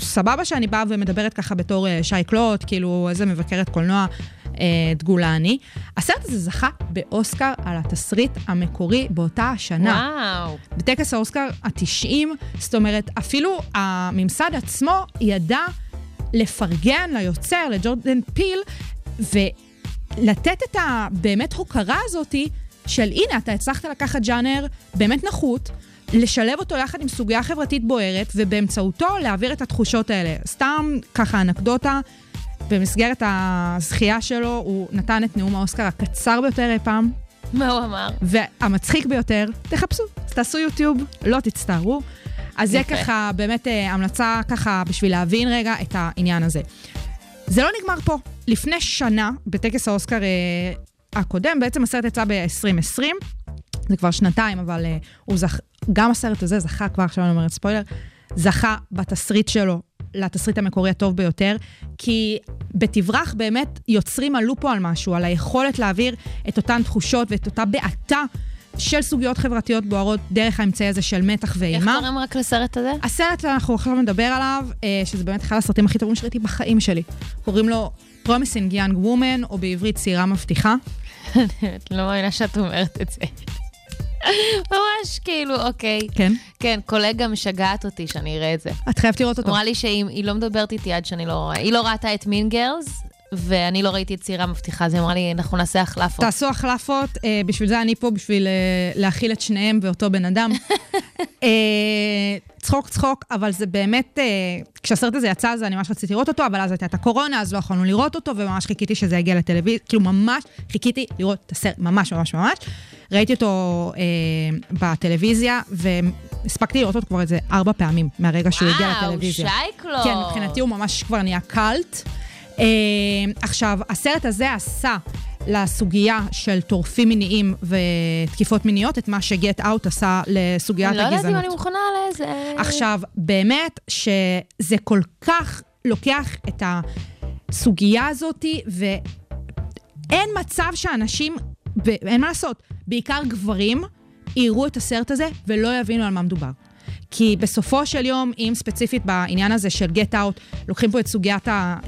E: סבבה שאני באה ומדברת ככה בתור אה, שי קלוט, כאילו איזה מבקרת קולנוע אה, דגולה אני. הסרט הזה זכה באוסקר על התסריט המקורי באותה השנה.
D: וואו.
E: בטקס האוסקר ה-90, זאת אומרת, אפילו הממסד עצמו ידע לפרגן ליוצר, לג'ורדן פיל, ולתת את הבאמת הוקרה הזאתי של הנה, אתה הצלחת לקחת ג'אנר באמת נחות, לשלב אותו יחד עם סוגיה חברתית בוערת, ובאמצעותו להעביר את התחושות האלה. סתם ככה אנקדוטה, במסגרת הזכייה שלו, הוא נתן את נאום האוסקר הקצר ביותר אי פעם,
D: מה הוא אמר?
E: והמצחיק ביותר, תחפשו, תעשו יוטיוב, לא תצטערו. אז זה
D: יפה.
E: ככה באמת אה, המלצה ככה בשביל להבין רגע את העניין הזה. זה לא נגמר פה. לפני שנה, בטקס האוסקר אה, הקודם, בעצם הסרט יצא ב-2020, זה כבר שנתיים, אבל אה, הוא זכ... גם הסרט הזה זכה, כבר עכשיו אני אומרת ספוילר, זכה בתסריט שלו לתסריט המקורי הטוב ביותר, כי בתברח באמת יוצרים עלו פה על משהו, על היכולת להעביר את אותן תחושות ואת אותה בעתה של סוגיות חברתיות בוערות דרך האמצעי הזה של מתח
D: איך
E: ואימה.
D: קוראים רק לסרט הזה?
E: הסרט אנחנו עכשיו נדבר עליו, אה, שזה באמת אחד הסרטים הכי טובים שראיתי בחיים שלי. קוראים לו Promising Young Woman, או בעברית צעירה מבטיחה.
D: לא מאמינה שאת אומרת את זה. ממש כאילו, אוקיי.
E: כן.
D: כן, קולגה משגעת אותי שאני אראה את זה.
E: את חייבת לראות אותו.
D: אמרה לי שהיא היא לא מדברת איתי עד שאני לא... היא לא ראתה את מין גרלס, ואני לא ראיתי את צעירה מבטיחה, אז היא אמרה לי, אנחנו נעשה החלפות.
E: תעשו החלפות, אה, בשביל זה אני פה, בשביל אה, להכיל את שניהם ואותו בן אדם. אה, צחוק צחוק, אבל זה באמת, אה, כשהסרט הזה יצא, אז אני ממש רציתי לראות אותו, אבל אז הייתה את הקורונה, אז לא יכולנו לראות אותו, וממש חיכיתי שזה יגיע לטלוויזיה, כאילו ממש חיכיתי לראות את הסרט, ממש ממש ממש. ראיתי אותו אה, בטלוויזיה, והספקתי לראות אותו כבר איזה ארבע פעמים מהרגע שהוא הגיע לטלוויזיה.
D: וואו, שייקלו.
E: כן, מבחינתי הוא ממש כבר נהיה קאלט. Uh, עכשיו, הסרט הזה עשה לסוגיה של טורפים מיניים ותקיפות מיניות את מה שגט אאוט עשה לסוגיית
D: אני לא יודעת אם
E: הגזענות.
D: אני מוכנה לזה.
E: עכשיו, באמת שזה כל כך לוקח את הסוגיה הזאתי, ואין מצב שאנשים, ואין מה לעשות, בעיקר גברים, יראו את הסרט הזה ולא יבינו על מה מדובר. כי בסופו של יום, אם ספציפית בעניין הזה של גט אאוט, לוקחים פה את סוגיית אה,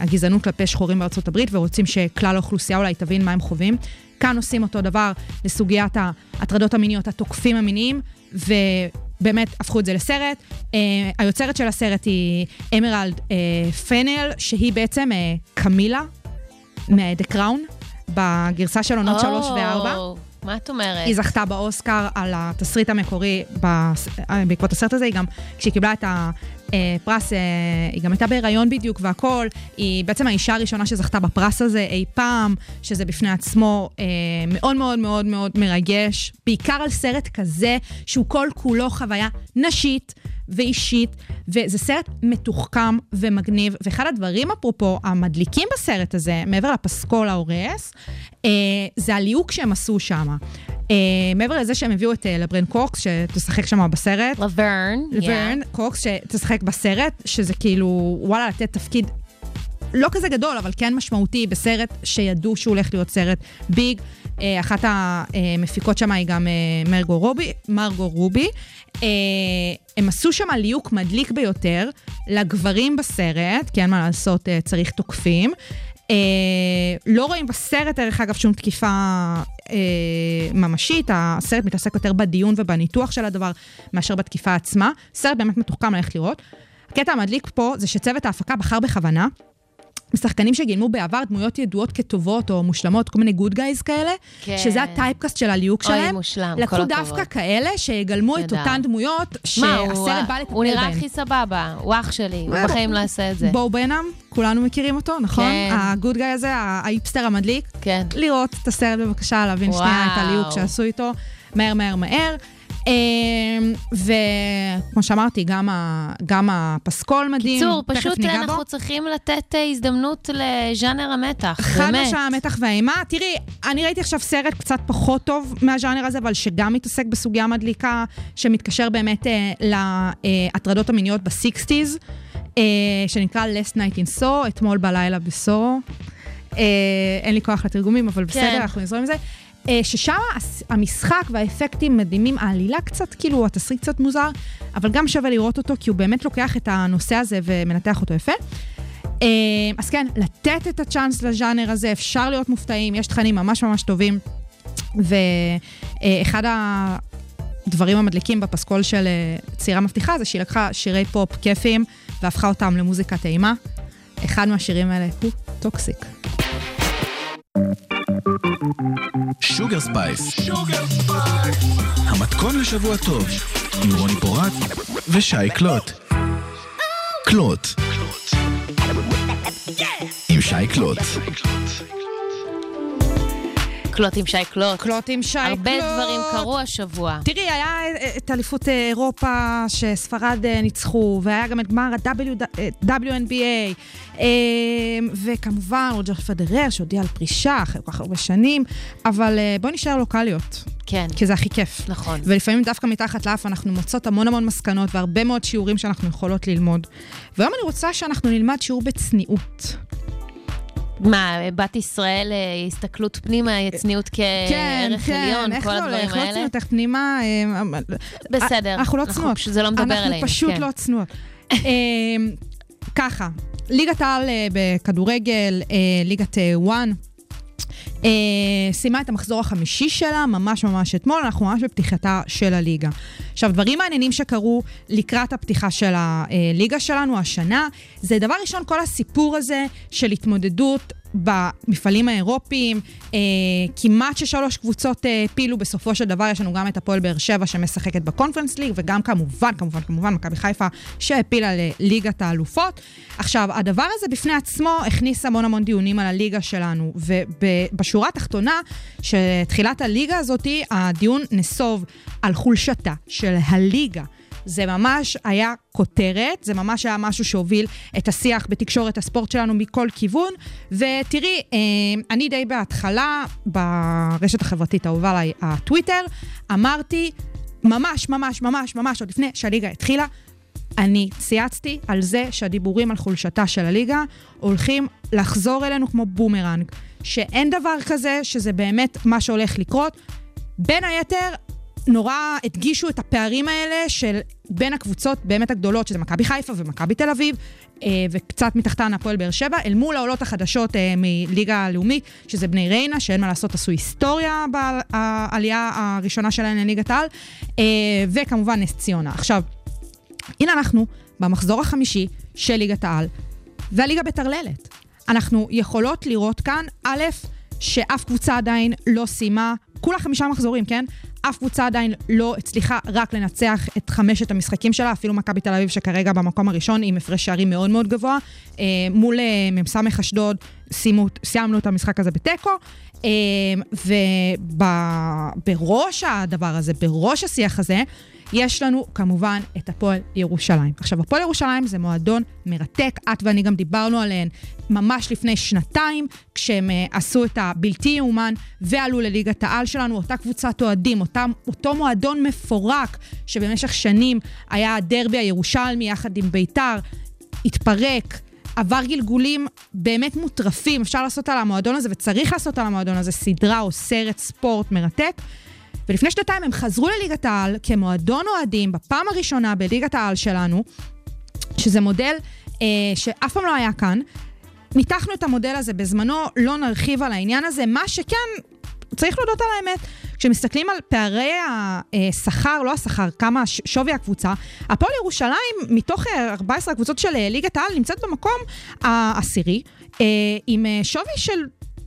E: הגזענות כלפי שחורים בארצות הברית ורוצים שכלל האוכלוסייה אולי תבין מה הם חווים. כאן עושים אותו דבר לסוגיית ההטרדות המיניות, התוקפים המיניים, ובאמת הפכו את זה לסרט. אה, היוצרת של הסרט היא אמרלד אה, פנל, שהיא בעצם אה, קמילה מ-The Crown, בגרסה של עונות 3 ו-4.
D: מה את אומרת?
E: היא זכתה באוסקר על התסריט המקורי בס- בעקבות הסרט הזה, היא גם, כשהיא קיבלה את הפרס, אה, היא גם הייתה בהיריון בדיוק והכל, היא בעצם האישה הראשונה שזכתה בפרס הזה אי פעם, שזה בפני עצמו אה, מאוד מאוד מאוד מאוד מרגש, בעיקר על סרט כזה, שהוא כל כולו חוויה נשית. ואישית, וזה סרט מתוחכם ומגניב, ואחד הדברים, אפרופו, המדליקים בסרט הזה, מעבר לפסקול ההורס, זה הליהוק שהם עשו שם. אה, מעבר לזה שהם הביאו את אה, לברן קוקס, שתשחק שם בסרט,
D: לברן.
E: לברן קוקס, שתשחק בסרט, שזה כאילו, וואלה, לתת תפקיד לא כזה גדול, אבל כן משמעותי בסרט שידעו שהוא הולך להיות סרט big. אה, אחת המפיקות שם היא גם אה, מרגו רובי, מרגו רובי. אה, הם עשו שם ליהוק מדליק ביותר לגברים בסרט, כי אין מה לעשות, אה, צריך תוקפים. אה, לא רואים בסרט, דרך אגב, שום תקיפה אה, ממשית, הסרט מתעסק יותר בדיון ובניתוח של הדבר מאשר בתקיפה עצמה. סרט באמת מתוחכם ללכת לראות. הקטע המדליק פה זה שצוות ההפקה בחר בכוונה שחקנים שגילמו בעבר דמויות ידועות כטובות או מושלמות, כל מיני good guys כאלה,
D: כן.
E: שזה ה typecast של הליהוק
D: אוי,
E: שלהם.
D: מושלם, כל
E: לקחו
D: הכבוד.
E: דווקא כאלה שיגלמו את. אותן דמויות שהסרט בא לטפל
D: הוא נראה
E: בהן.
D: הכי סבבה, הוא אח שלי, הוא
E: אה,
D: בחיים לא יעשה את זה.
E: בו ברנהאם, כולנו מכירים אותו, נכון?
D: כן.
E: ה good guy הזה, ההיפסטר המדליק.
D: כן.
E: לראות את הסרט בבקשה, להבין. שנייה את הליהוק שעשו איתו, מהר מהר מהר. אמ, וכמו שאמרתי, גם, ה, גם הפסקול מדהים,
D: קיצור, פשוט
E: ניגע בו.
D: אנחנו צריכים לתת אה, הזדמנות לז'אנר המתח,
E: חד
D: באמת.
E: משמע המתח והאימה. תראי, אני ראיתי עכשיו סרט קצת פחות טוב מהז'אנר הזה, אבל שגם מתעסק בסוגיה מדליקה, שמתקשר באמת אה, להטרדות המיניות בסיקסטיז. אה, שנקרא Last Night in So, אתמול בלילה בסו. אה, אין לי כוח לתרגומים, אבל בסדר,
D: כן.
E: אנחנו נזרום עם זה. אה, ששם המשחק והאפקטים מדהימים, העלילה קצת, כאילו, התסריט קצת מוזר, אבל גם שווה לראות אותו, כי הוא באמת לוקח את הנושא הזה ומנתח אותו יפה. אה, אז כן, לתת את הצ'אנס לז'אנר הזה, אפשר להיות מופתעים, יש תכנים ממש ממש טובים. ואחד הדברים המדליקים בפסקול של אה, צעירה מבטיחה זה שהיא לקחה שירי פופ כיפיים והפכה אותם למוזיקה טעימה. אחד מהשירים האלה הוא Toxic.
C: Sugar Spice. המתכון לשבוע טוב, עם רוני פורט ושי קלוט. קלוט. עם שי קלוט.
D: קלוט עם שי קלוט.
E: קלוט עם שי
D: הרבה
E: קלוט.
D: דברים קרו השבוע.
E: תראי, היה אה, את אליפות אה, אירופה שספרד אה, ניצחו, והיה גם את גמר ה-WNBA, אה, וכמובן רוג'ר פדרר שהודיע על פרישה אחרי כל כך הרבה שנים, אבל אה, בואי נשאר לוקאליות,
D: כן,
E: כי זה הכי כיף.
D: נכון.
E: ולפעמים דווקא מתחת לאף אנחנו מוצאות המון המון מסקנות והרבה מאוד שיעורים שאנחנו יכולות ללמוד. והיום אני רוצה שאנחנו נלמד שיעור בצניעות.
D: מה, בת ישראל, אה, הסתכלות פנימה, צניעות כערך עליון,
E: כן, איך
D: כל
E: זה
D: הדברים?
E: לא
D: האלה?
E: צניעות, איך פנימה... אה,
D: בסדר.
E: אנחנו לא
D: אנחנו
E: צנועות.
D: זה לא מדבר
E: אנחנו
D: אלינו,
E: פשוט
D: כן.
E: לא צנועות. ככה, ליגת העל אה, בכדורגל, אה, ליגת 1, סיימה את המחזור החמישי שלה, ממש ממש אתמול, אנחנו ממש בפתיחתה של הליגה. עכשיו, דברים מעניינים שקרו לקראת הפתיחה של הליגה שלנו השנה, זה דבר ראשון, כל הסיפור הזה של התמודדות במפעלים האירופיים, אה, כמעט ששלוש קבוצות אה, הפילו, בסופו של דבר יש לנו גם את הפועל באר שבע שמשחקת בקונפרנס ליג, וגם כמובן, כמובן, כמובן, מכבי חיפה שהעפילה לליגת האלופות. עכשיו, הדבר הזה בפני עצמו הכניס המון המון דיונים על הליגה שלנו, ובשורה התחתונה, שתחילת הליגה הזאת, הדיון נסוב על חולשתה של הליגה. זה ממש היה כותרת, זה ממש היה משהו שהוביל את השיח בתקשורת הספורט שלנו מכל כיוון. ותראי, אה, אני די בהתחלה, ברשת החברתית האהובה עליי, הטוויטר, אמרתי, ממש, ממש, ממש, ממש, עוד לפני שהליגה התחילה, אני צייצתי על זה שהדיבורים על חולשתה של הליגה הולכים לחזור אלינו כמו בומרנג. שאין דבר כזה, שזה באמת מה שהולך לקרות. בין היתר, נורא הדגישו את הפערים האלה של בין הקבוצות באמת הגדולות, שזה מכבי חיפה ומכבי תל אביב, אה, וקצת מתחתן הפועל באר שבע, אל מול העולות החדשות אה, מליגה הלאומית, שזה בני ריינה, שאין מה לעשות, עשו היסטוריה בעלייה הראשונה שלהם לליגת העל, אה, וכמובן נס ציונה. עכשיו, הנה אנחנו במחזור החמישי של ליגת העל, והליגה בטרללת. אנחנו יכולות לראות כאן, א', שאף קבוצה עדיין לא סיימה, כולה חמישה מחזורים, כן? אף קבוצה עדיין לא הצליחה רק לנצח את חמשת המשחקים שלה, אפילו מכבי תל אביב שכרגע במקום הראשון עם הפרש שערים מאוד מאוד גבוה. אה, מול אה, מ"ס אשדוד סיימנו את המשחק הזה בתיקו. אה, ובראש הדבר הזה, בראש השיח הזה, יש לנו כמובן את הפועל ירושלים. עכשיו, הפועל ירושלים זה מועדון מרתק, את ואני גם דיברנו עליהן ממש לפני שנתיים, כשהם uh, עשו את הבלתי יאומן ועלו לליגת העל שלנו, אותה קבוצת אוהדים, אותה, אותו מועדון מפורק, שבמשך שנים היה הדרבי הירושלמי יחד עם ביתר, התפרק. עבר גלגולים באמת מוטרפים, אפשר לעשות על המועדון הזה וצריך לעשות על המועדון הזה סדרה או סרט ספורט מרתק. ולפני שנתיים הם חזרו לליגת העל כמועדון אוהדים בפעם הראשונה בליגת העל שלנו, שזה מודל אה, שאף פעם לא היה כאן. ניתחנו את המודל הזה בזמנו, לא נרחיב על העניין הזה. מה שכן, צריך להודות על האמת, כשמסתכלים על פערי השכר, לא השכר, כמה שווי הקבוצה, הפועל ירושלים, מתוך אה, 14 הקבוצות של אה, ליגת העל, נמצאת במקום העשירי, אה, עם אה, שווי של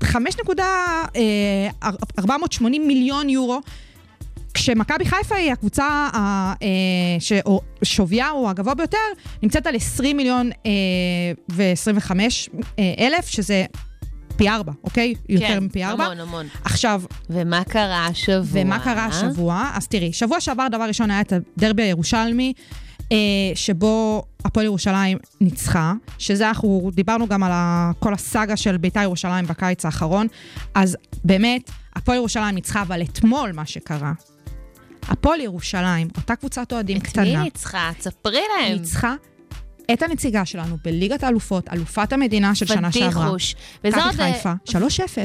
E: 5.480 מיליון יורו. כשמכבי חיפה היא הקבוצה אה, ששוויה הוא הגבוה ביותר, נמצאת על 20 מיליון אה, ו-25 אה, אלף, שזה פי ארבע, אוקיי? יותר
D: כן,
E: מפי ארבע.
D: המון, המון.
E: עכשיו,
D: ומה קרה השבוע?
E: ומה קרה השבוע? אז תראי, שבוע שעבר דבר ראשון היה את הדרבי הירושלמי, אה, שבו הפועל ירושלים ניצחה, שזה אנחנו דיברנו גם על ה- כל הסאגה של בית"ר ירושלים בקיץ האחרון, אז באמת, הפועל ירושלים ניצחה, אבל אתמול מה שקרה, הפועל ירושלים, אותה קבוצת אוהדים
D: את מי
E: קטנה,
D: ניצחה? תספרי להם.
E: ניצחה את הנציגה שלנו בליגת האלופות, אלופת המדינה של שנה שעברה.
D: פדיחוש. וזה עוד...
E: חיפה, 3-0.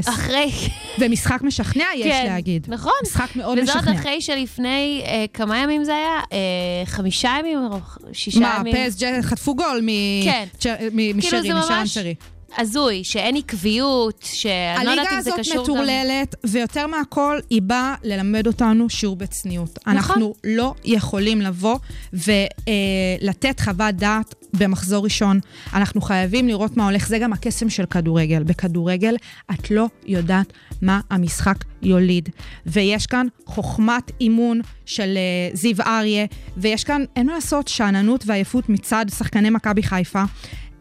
D: אחרי...
E: ומשחק משכנע, יש
D: כן,
E: להגיד.
D: נכון.
E: משחק מאוד
D: וזה עוד
E: משכנע.
D: אחרי שלפני אה, כמה ימים זה היה? אה, חמישה ימים או שישה
E: מה,
D: ימים?
E: פסג' חטפו גול מ-
D: כן.
E: מ- משרי,
D: זה
E: משרן שרי.
D: הזוי, שאין עקביות, שאני לא יודעת
E: הליגה
D: אם זה
E: הזאת
D: קשור גם...
E: מטורללת, ויותר מהכל, היא באה ללמד אותנו שיעור בצניעות.
D: נכון.
E: אנחנו לא יכולים לבוא ולתת חוות דעת במחזור ראשון. אנחנו חייבים לראות מה הולך. זה גם הקסם של כדורגל. בכדורגל את לא יודעת מה המשחק יוליד. ויש כאן חוכמת אימון של אה, זיו אריה, ויש כאן, אין מה לעשות, שאננות ועייפות מצד שחקני מכבי חיפה.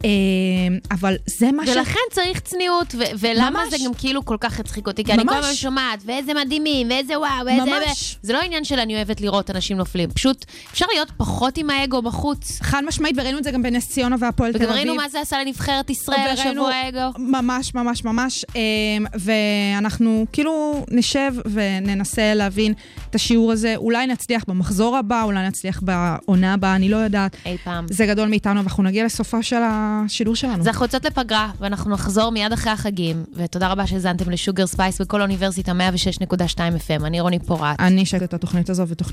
E: אה, אבל זה מה ש...
D: ולכן צריך צניעות, ולמה. זה גם כאילו כל כך הצחיק אותי? כי אני כל. הזמן שומעת, ואיזה מדהימים, ואיזה וואו, ואיזה...
E: ממש.
D: זה לא עניין של אני אוהבת לראות אנשים נופלים, פשוט אפשר להיות פחות עם האגו בחוץ.
E: חד משמעית, וראינו את זה גם בנס ציונה והפועל תל
D: וגם
E: אביב.
D: ראינו מה זה עשה לנבחרת ישראל,
E: וראינו
D: שבוע האגו.
E: ממש, ממש, ממש. אמ, ואנחנו כאילו נשב וננסה להבין את השיעור הזה. אולי נצליח במחזור הבא, אולי נצליח בעונה הבאה, אני לא יודעת.
D: אי פעם.
E: זה גדול מאיתנו, ואנחנו נגיע לסופו של השידור שלנו.
D: אז אנחנו יוצאות לפגרה, ואנחנו נחזור מיד אחרי החגים. ותודה רבה שהאזנתם ל Sugar Spice בקול האוניברסיטה 106.2 FM. אני רוני פורט.
E: אני אשק את התוכנית הזו ותוכנית...